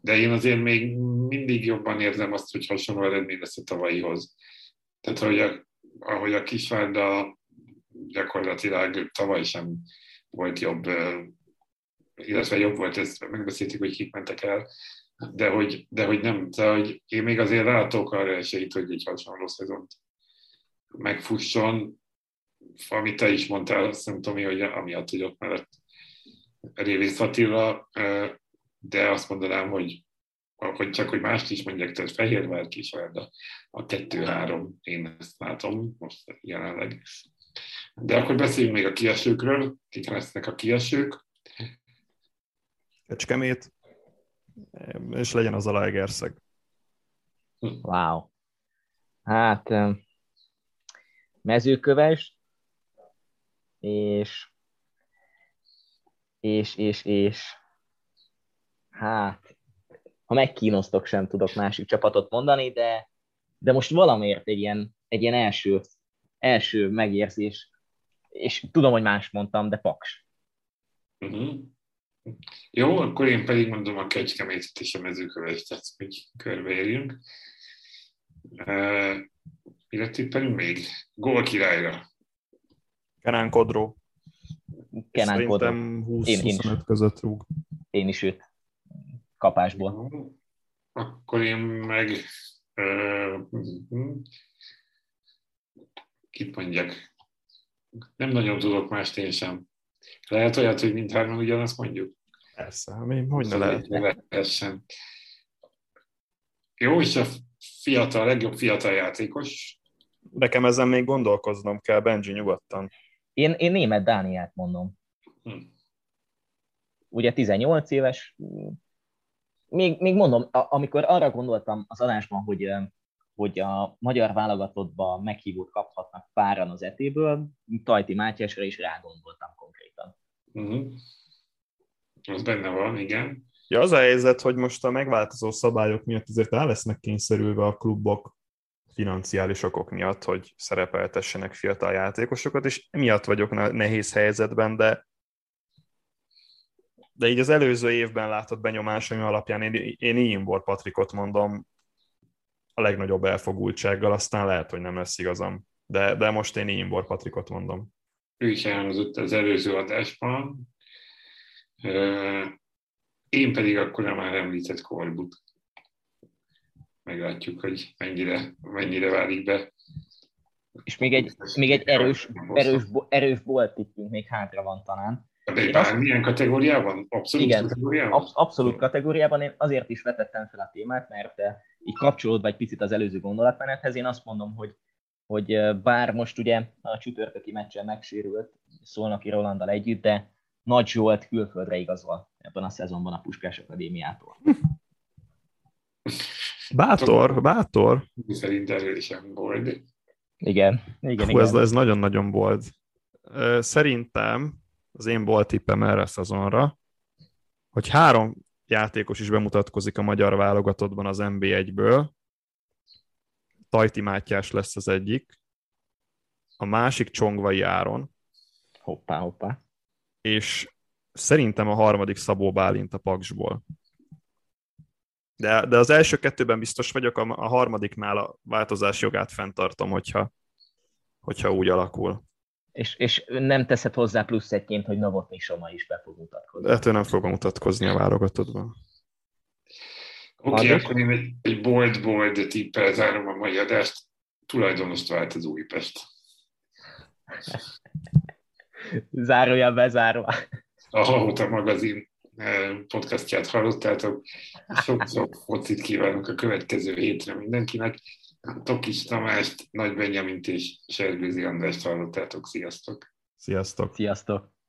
de én azért még mindig jobban érzem azt, hogy hasonló eredmény lesz a tavalyihoz. Tehát, hogy a, ahogy a Kisvárda gyakorlatilag tavaly sem volt jobb, illetve jobb volt, ezt megbeszéltük, hogy kik mentek el, de hogy, de hogy nem, de hogy én még azért látok arra esélyt, hogy egy hasonló szezont megfusson, amit te is mondtál, azt nem tudom, hogy amiatt, hogy ott mellett Révész Attila, de azt mondanám, hogy, hogy csak, hogy mást is mondjak, tehát Fehérvár, Kisvárda, a kettő-három, én ezt látom most jelenleg. De akkor beszéljünk még a kiesőkről, kik lesznek a kiesők. Kecskemét, és legyen az a Legerszeg. Wow. Hát mezőköves, és és, és, és hát, ha megkínoztok, sem tudok másik csapatot mondani, de, de most valamiért egy ilyen, egy ilyen első, első megérzés, és tudom, hogy más mondtam, de paks. Uh-huh. Jó, akkor én pedig mondom a kecskemétet és a mezőkövestet, hogy körbeérjünk. Uh, mire tippelünk még? Gól királyra. Kenán Kodró. Kenán Kodró. 20-25 között rúg. Én is őt kapásból. Akkor én meg uh, kit mondjak? Nem nagyon tudok mást én sem. Lehet olyat, hogy mindhárman ugyanazt mondjuk? Persze, mi, hogy ne lehet. Lehessen. Jó, és a fiatal, a legjobb fiatal játékos? Nekem ezen még gondolkoznom kell, Benji nyugodtan. Én, én német Dániát mondom. Hm. Ugye 18 éves, még, még mondom, amikor arra gondoltam az adásban, hogy, hogy a magyar válogatottba meghívót kaphatnak páran az etéből, Tajti Mátyásra is rá gondoltam konkrétan. Uh-huh. Az benne van, igen. Ja, az a helyzet, hogy most a megváltozó szabályok miatt azért el lesznek kényszerülve a klubok financiális okok miatt, hogy szerepeltessenek fiatal játékosokat, és emiatt vagyok nehéz helyzetben, de de így az előző évben látott benyomásom alapján én, én Imbor Patrikot mondom a legnagyobb elfogultsággal, aztán lehet, hogy nem lesz igazam. De, de most én Imbor Patrikot mondom. Ő is elhangzott az előző adásban. Én pedig akkor nem már említett Korbut. Meglátjuk, hogy mennyire, mennyire válik be. És még egy, még egy erős, erős, erős boltippünk még hátra van talán. De egy bármilyen kategóriában? Abszolút igen, kategóriában? Ab, abszolút kategóriában. Én azért is vetettem fel a témát, mert eh, így kapcsolódva egy picit az előző gondolatmenethez, én azt mondom, hogy, hogy eh, bár most ugye a csütörtöki meccsen megsérült Szolnoki Rolandal együtt, de Nagy Zsolt külföldre igazol ebben a szezonban a Puskás Akadémiától. [LAUGHS] Bátor, bátor. Szerint erősen volt. Igen, igen, Hú, igen. Ez, ez nagyon-nagyon volt. Szerintem az én volt tippem erre a szezonra, hogy három játékos is bemutatkozik a magyar válogatottban az NB1-ből. Tajti Mátyás lesz az egyik, a másik Csongvai Áron. Hoppá, hoppá. És szerintem a harmadik Szabó Bálint a Paksból. De, de az első kettőben biztos vagyok, a, a harmadiknál a változás jogát fenntartom, hogyha, hogyha úgy alakul. És, és nem teszed hozzá plusz egyként, hogy Novotny Soma is be fog mutatkozni. Hát ő nem fog mutatkozni a válogatottban. Oké, okay, akkor én egy, egy bold-bold tippel zárom a mai adást. Tulajdonost vált az Újpest. Zárója bezárva. A Halóta magazin podcastját hallottátok. Sok-sok focit kívánok a következő hétre mindenkinek. Tokis Tamást, Nagy Benyamint és Sergőzi Andrást hallottátok. Sziasztok! Sziasztok! Sziasztok!